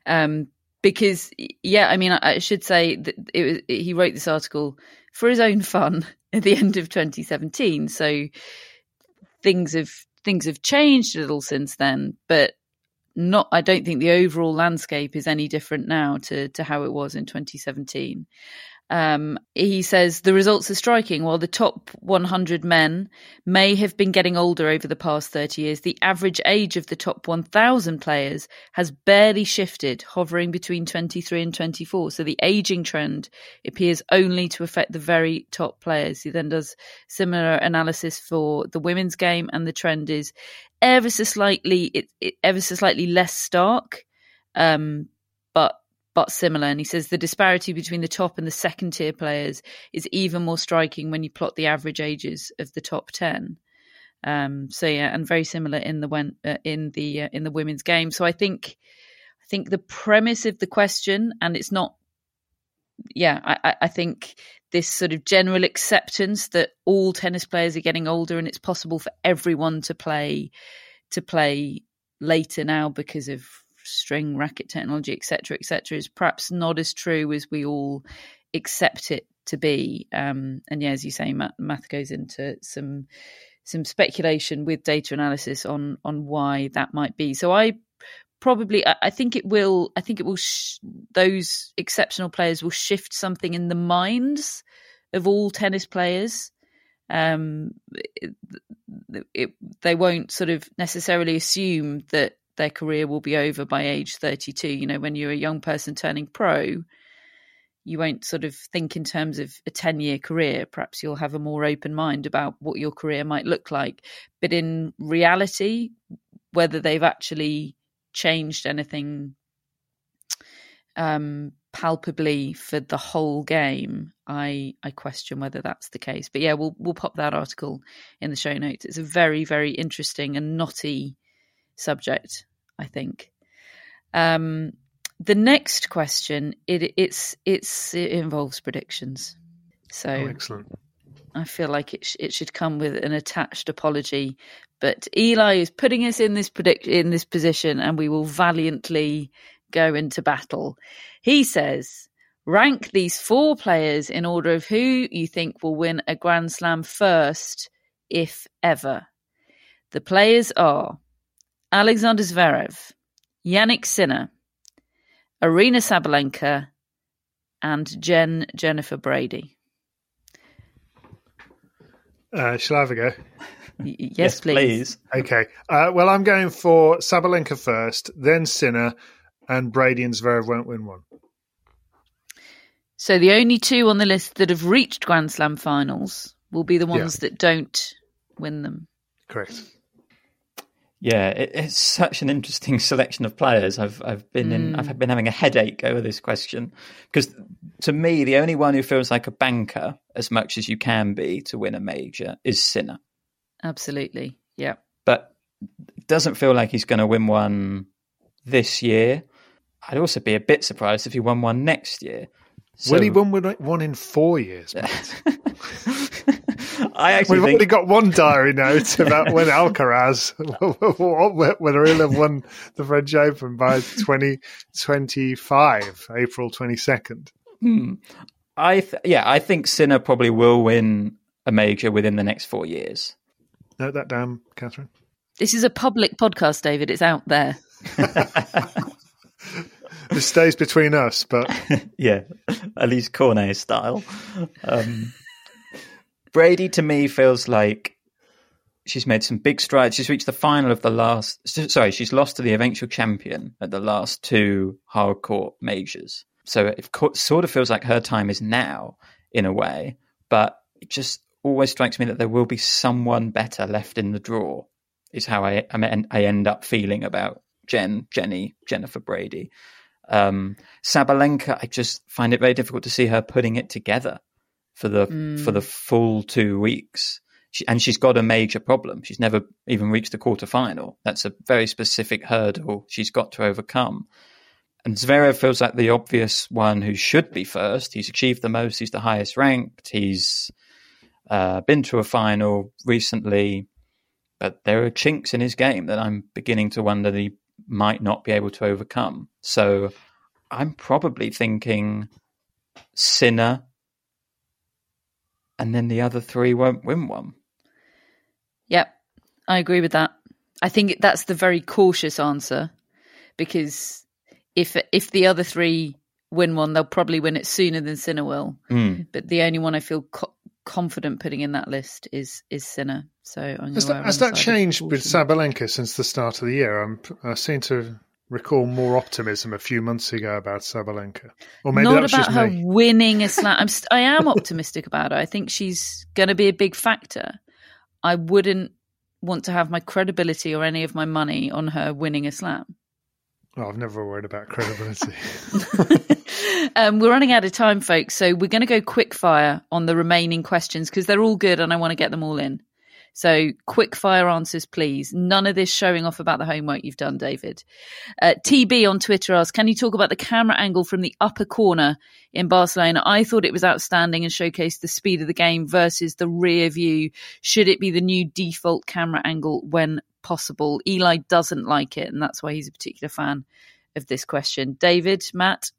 um, because yeah, I mean, I, I should say that it was, it, he wrote this article for his own fun at the end of 2017. So things have things have changed a little since then, but not. I don't think the overall landscape is any different now to to how it was in 2017. Um, he says the results are striking. While the top 100 men may have been getting older over the past 30 years, the average age of the top 1,000 players has barely shifted, hovering between 23 and 24. So the aging trend appears only to affect the very top players. He then does similar analysis for the women's game, and the trend is ever so slightly, it, it ever so slightly less stark. Um, but but similar. And he says the disparity between the top and the second tier players is even more striking when you plot the average ages of the top ten. Um, so yeah, and very similar in the when uh, in the uh, in the women's game. So I think I think the premise of the question, and it's not. Yeah, I, I think this sort of general acceptance that all tennis players are getting older and it's possible for everyone to play to play later now because of string racket technology, etc., etc., is perhaps not as true as we all accept it to be. Um, and yeah, as you say, Matt, Math goes into some some speculation with data analysis on on why that might be. So I probably I think it will I think it will sh- those exceptional players will shift something in the minds of all tennis players. Um, it, it, they won't sort of necessarily assume that their career will be over by age 32. You know, when you're a young person turning pro, you won't sort of think in terms of a 10 year career. Perhaps you'll have a more open mind about what your career might look like. But in reality, whether they've actually changed anything um, palpably for the whole game, I I question whether that's the case. But yeah, we'll we'll pop that article in the show notes. It's a very very interesting and knotty subject, I think. Um, the next question it it's it's it involves predictions. So oh, excellent. I feel like it sh- it should come with an attached apology, but Eli is putting us in this predict in this position, and we will valiantly go into battle. He says, rank these four players in order of who you think will win a Grand Slam first, if ever. The players are Alexander Zverev, Jannik Sinner, Aryna Sabalenka, and Jen Jennifer Brady. Uh, shall I have a go? Y- yes, yes, please. please. Okay. Uh, well, I'm going for Sabalenka first, then Sinner, and Brady and Zverev won't win one. So the only two on the list that have reached Grand Slam finals will be the ones yeah. that don't win them. Correct. Yeah, it, it's such an interesting selection of players. I've I've been mm. in I've been having a headache over this question because to me the only one who feels like a banker as much as you can be to win a major is Sinner. Absolutely, yeah. But doesn't feel like he's going to win one this year. I'd also be a bit surprised if he won one next year. So, Will he win one in four years? I actually we've think... already got one diary note about when Alcaraz when he'll have won the French Open by twenty twenty five, April twenty second. Hmm. I th- yeah, I think Sinner probably will win a major within the next four years. Note that down, Catherine. This is a public podcast, David. It's out there. this stays between us, but yeah, at least Cornet style. Um, Brady to me feels like she's made some big strides. She's reached the final of the last. Sorry, she's lost to the eventual champion at the last two hard court majors. So it sort of feels like her time is now in a way, but it just always strikes me that there will be someone better left in the draw. Is how I I end up feeling about Jen, Jenny, Jennifer Brady. Um, Sabalenka, I just find it very difficult to see her putting it together for the mm. for the full two weeks. She, and she's got a major problem. She's never even reached the quarterfinal. That's a very specific hurdle she's got to overcome. And Zverev feels like the obvious one who should be first. He's achieved the most. He's the highest ranked. He's uh, been to a final recently, but there are chinks in his game that I'm beginning to wonder that he might not be able to overcome. So I'm probably thinking Sinner, and then the other three won't win one. Yep, I agree with that. I think that's the very cautious answer because if if the other three win one, they'll probably win it sooner than Sinner will. Mm. But the only one I feel co- confident putting in that list is is Sinner. So I'm Has gonna that, has that the side of changed with caution. Sabalenka since the start of the year? I'm, I seem to recall more optimism a few months ago about Sabalenka, or maybe Not that was about just her me. winning a slam. I'm st- I am optimistic about her. I think she's going to be a big factor. I wouldn't want to have my credibility or any of my money on her winning a slam. Oh, I've never worried about credibility. um, we're running out of time, folks, so we're going to go quick fire on the remaining questions because they're all good and I want to get them all in. So, quick fire answers, please. None of this showing off about the homework you've done, David. Uh, TB on Twitter asks Can you talk about the camera angle from the upper corner in Barcelona? I thought it was outstanding and showcased the speed of the game versus the rear view. Should it be the new default camera angle when possible? Eli doesn't like it, and that's why he's a particular fan of this question. David, Matt?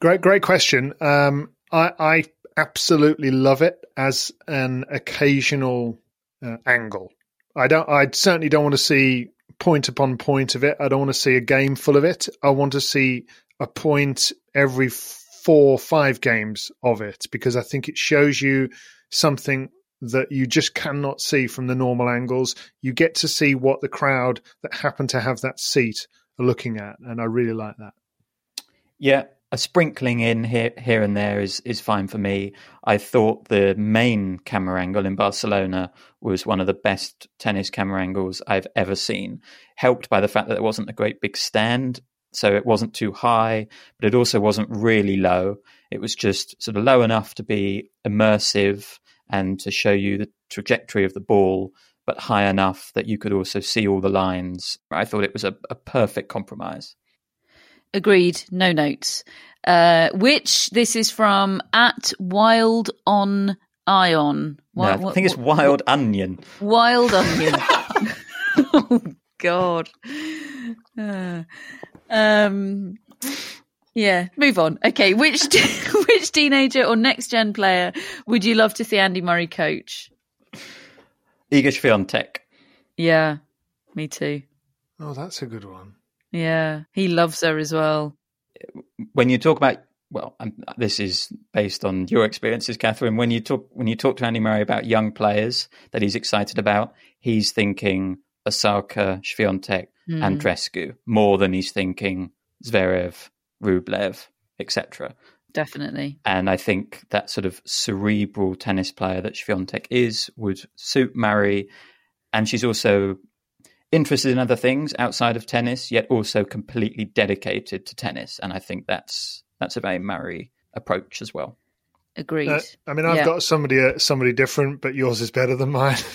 Great, great question. Um, I, I absolutely love it as an occasional uh, angle. I don't. I certainly don't want to see point upon point of it. I don't want to see a game full of it. I want to see a point every four, or five games of it because I think it shows you something that you just cannot see from the normal angles. You get to see what the crowd that happen to have that seat are looking at, and I really like that. Yeah, a sprinkling in here here and there is is fine for me. I thought the main camera angle in Barcelona was one of the best tennis camera angles I've ever seen. Helped by the fact that it wasn't a great big stand, so it wasn't too high, but it also wasn't really low. It was just sort of low enough to be immersive and to show you the trajectory of the ball, but high enough that you could also see all the lines. I thought it was a, a perfect compromise. Agreed. No notes. Uh, which this is from at Wild on Ion. No, Wi- I think it's what- Wild Onion. Wild Onion. oh God. Uh, um. Yeah. Move on. Okay. Which which teenager or next gen player would you love to see Andy Murray coach? Iga Swiatek. Yeah. Me too. Oh, that's a good one. Yeah. He loves her as well. When you talk about, well, um, this is based on your experiences, Catherine. When you talk when you talk to Andy Murray about young players that he's excited about, he's thinking Osaka, Swiatek, Hmm. Andrescu more than he's thinking Zverev, Rublev, etc. Definitely. And I think that sort of cerebral tennis player that Swiatek is would suit Murray. And she's also interested in other things outside of tennis, yet also completely dedicated to tennis. And I think that's that's a very Murray approach as well. Agreed. Uh, I mean, I've Yeah. got somebody uh, somebody different, but yours is better than mine.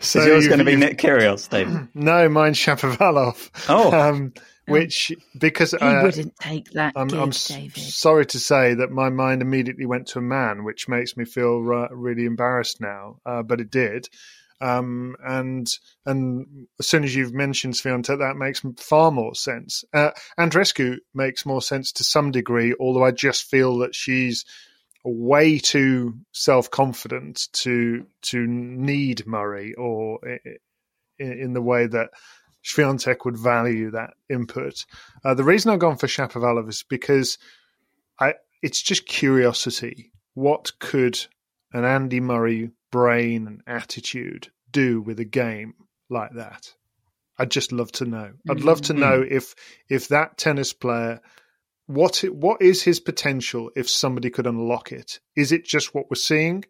So is yours you've- going to be you've- Nick Kyrgios, David? No, mine's Shapovalov. Oh. um, which because he uh, wouldn't take that I'm, gig, I'm s- David. sorry to say that my mind immediately went to a man, which makes me feel uh, really embarrassed now. Uh, but it did, um, and and as soon as you've mentioned Swiatek, that makes far more sense. Uh, Andrescu makes more sense to some degree, although I just feel that she's way too self confident to to need Murray or in, in the way that Swiatek would value that input. Uh, the reason I've gone for Shapovalov is because I it's just curiosity. What could an Andy Murray brain and attitude do with a game like that? I'd just love to know. I'd love to know if if that tennis player what it, what is his potential if somebody could unlock it? Is it just what we're seeing?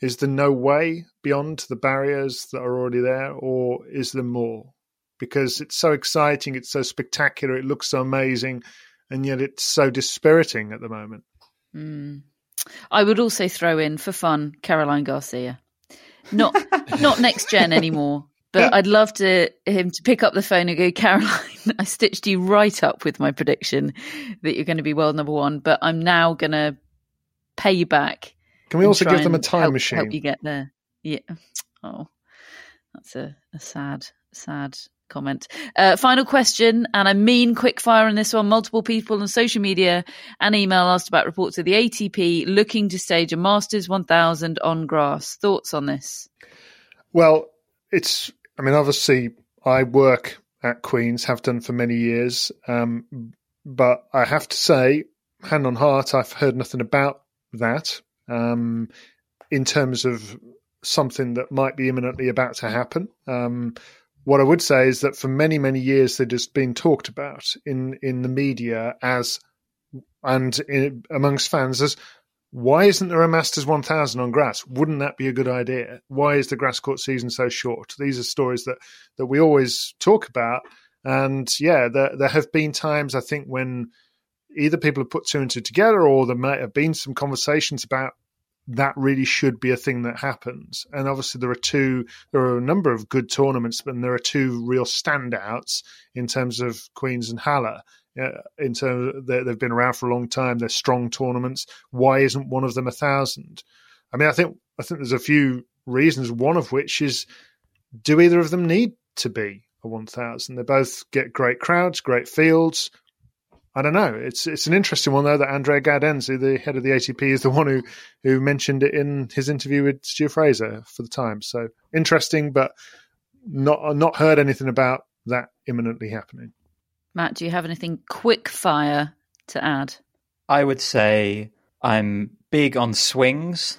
Is there no way beyond the barriers that are already there, or is there more? Because it's so exciting, it's so spectacular, it looks so amazing, and yet it's so dispiriting at the moment. Mm. I would also throw in for fun Caroline Garcia. Not not next gen anymore, but I'd love to him to pick up the phone and go, Caroline, I stitched you right up with my prediction that you're going to be world number one, but I'm now going to pay you back. Can we also give them a time help, machine? Help you get there. Yeah. Oh, that's a, a sad, sad comment. Uh, final question, and I mean quick fire on this one. Multiple people on social media and email asked about reports of the ATP looking to stage a Masters 1000 on grass. Thoughts on this? Well, it's. I mean, obviously, I work at Queens, have done for many years. Um, but I have to say, hand on heart, I've heard nothing about that um, in terms of something that might be imminently about to happen. Um, what I would say is that for many, many years, it has been talked about in, in the media as and in, amongst fans as why isn't there a Masters 1000 on grass? Wouldn't that be a good idea? Why is the grass court season so short? These are stories that, that we always talk about. And yeah, there, there have been times, I think, when either people have put two and two together or there might have been some conversations about that really should be a thing that happens. And obviously, there are two, there are a number of good tournaments, but there are two real standouts in terms of Queens and Halle uh, in terms of they've been around for a long time. They're strong tournaments. Why isn't one of them a thousand? I mean, I think I think there's a few reasons. One of which is, do either of them need to be a one thousand? They both get great crowds, great fields. I don't know. It's it's an interesting one though that Andrea Gaudenzi, the head of the ATP, is the one who who mentioned it in his interview with Stu Fraser for the Times. So interesting, but not not heard anything about that imminently happening. Matt, do you have anything quick fire to add? I would say I'm big on swings,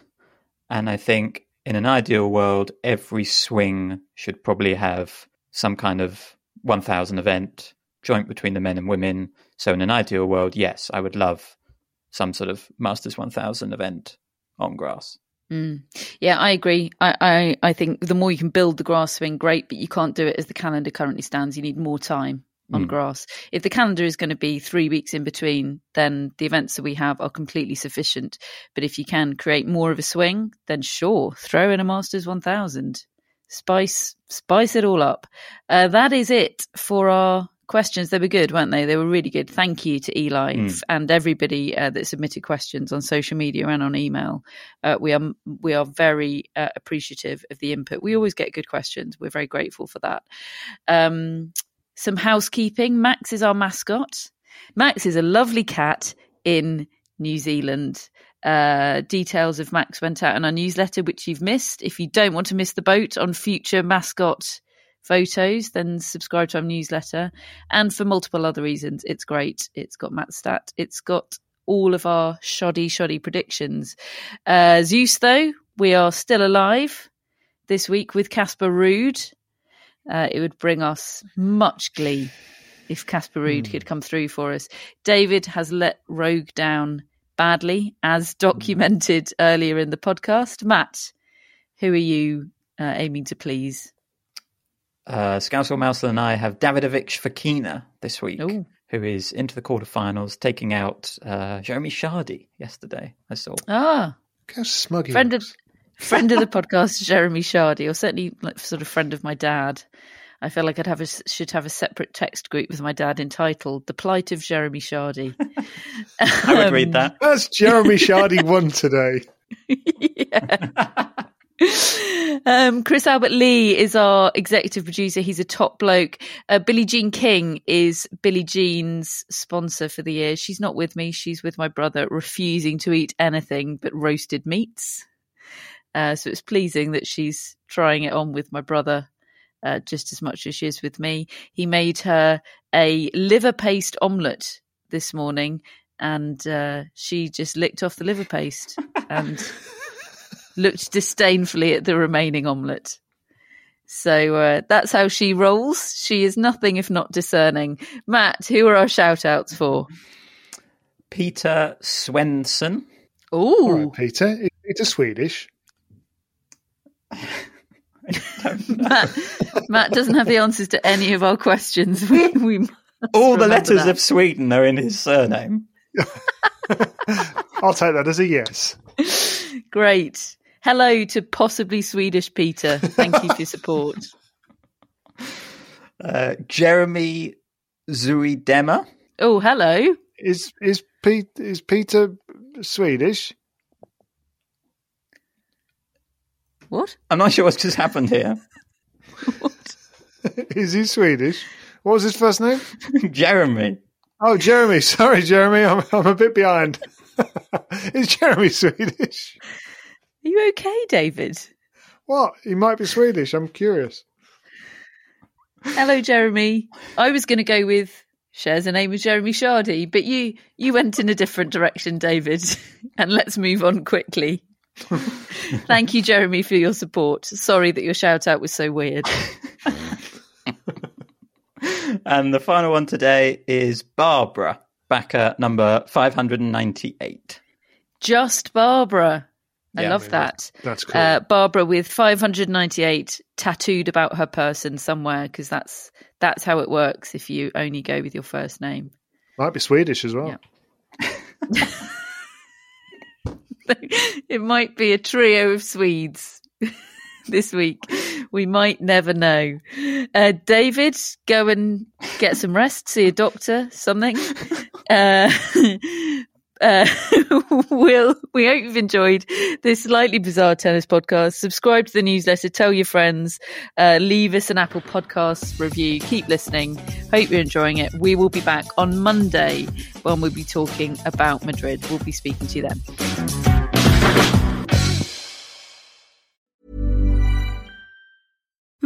and I think in an ideal world, every swing should probably have some kind of 1000 event joint between the men and women. So, in an ideal world, yes, I would love some sort of Masters 1000 event on grass. Mm. Yeah, I agree. I, I, I think the more you can build the grass swing, great, but you can't do it as the calendar currently stands. You need more time on mm. grass. If the calendar is going to be three weeks in between, then the events that we have are completely sufficient. But if you can create more of a swing, then sure, throw in a Masters 1000. Spice, spice it all up. Uh, that is it for our questions. They were good, weren't they? They were really good. Thank you to Eli mm. and everybody uh, that submitted questions on social media and on email. Uh, we are we are very uh, appreciative of the input. We always get good questions. We're very grateful for that. Um, some housekeeping. Max is our mascot. Max is a lovely cat in New Zealand. Uh, details of Max went out in our newsletter, which you've missed. If you don't want to miss the boat on future mascot photos, then subscribe to our newsletter. And for multiple other reasons, it's great. It's got Matt Stat. It's got all of our shoddy, shoddy predictions. Uh, Zeus, though, we are still alive this week with Casper Ruud. Uh, it would bring us much glee if Casper Ruud mm. could come through for us. David has let Rogue down badly, as documented earlier in the podcast. Matt, who are you uh, aiming to please? Uh, Scousel Mousel and I have Davidovich Fokina this week, Ooh. who is into the quarterfinals, taking out uh, Jeremy Chardy yesterday. I saw. Ah, how smug friend of friend of the podcast, Jeremy Chardy, or certainly like sort of friend of my dad. I feel like I'd have a, should have a separate text group with my dad entitled "The Plight of Jeremy Chardy." I would um, read that. That's Jeremy Chardy one today. yeah. Um, Chris Albert Lee is our executive producer. He's a top bloke. Uh, Billie Jean King is Billie Jean's sponsor for the year. She's not with me. She's with my brother, refusing to eat anything but roasted meats. Uh, so it's pleasing that she's trying it on with my brother uh, just as much as she is with me. He made her a liver paste omelette this morning, and uh, she just licked off the liver paste and looked disdainfully at the remaining omelette. So uh, that's how she rolls. She is nothing if not discerning. Matt, who are our shout outs for? Peter Svensson. Oh, right, Peter. Peter Swedish. Matt, Matt doesn't have the answers to any of our questions. We, we All the letters that. of Sweden are in his surname. I'll take that as a yes. Great. Hello to possibly Swedish Peter. Thank you for your support. Uh, Jeremy Zuidema. Oh, hello. Is is Pete is Peter Swedish? What? I'm not sure what's just happened here. what? Is he Swedish? What was his first name? Jeremy. Oh, Jeremy. Sorry, Jeremy. I'm, I'm a bit behind. Is Jeremy Swedish? Are you okay, David? What? He might be Swedish. I'm curious. Hello, Jeremy. I was going to go with shares a name with Jeremy Chardy, but you you went in a different direction, David. and let's move on quickly. Thank you, Jeremy, for your support. Sorry that your shout out was so weird. and the final one today is Barbara, back at number 598. Just Barbara. I Yeah, love I mean, that. that's cool. Uh, Barbara with 598 tattooed about her person somewhere because that's that's how it works if you only go with your first name. Might be Swedish as well. Yeah. it might be a trio of Swedes this week. We might never know. Uh, David, go and get some rest, see a doctor, something. Uh, uh, we'll, we hope you've enjoyed this slightly bizarre tennis podcast. Subscribe to the newsletter, tell your friends, uh, leave us an Apple Podcasts review. Keep listening. Hope you're enjoying it. We will be back on Monday when we'll be talking about Madrid. We'll be speaking to you then.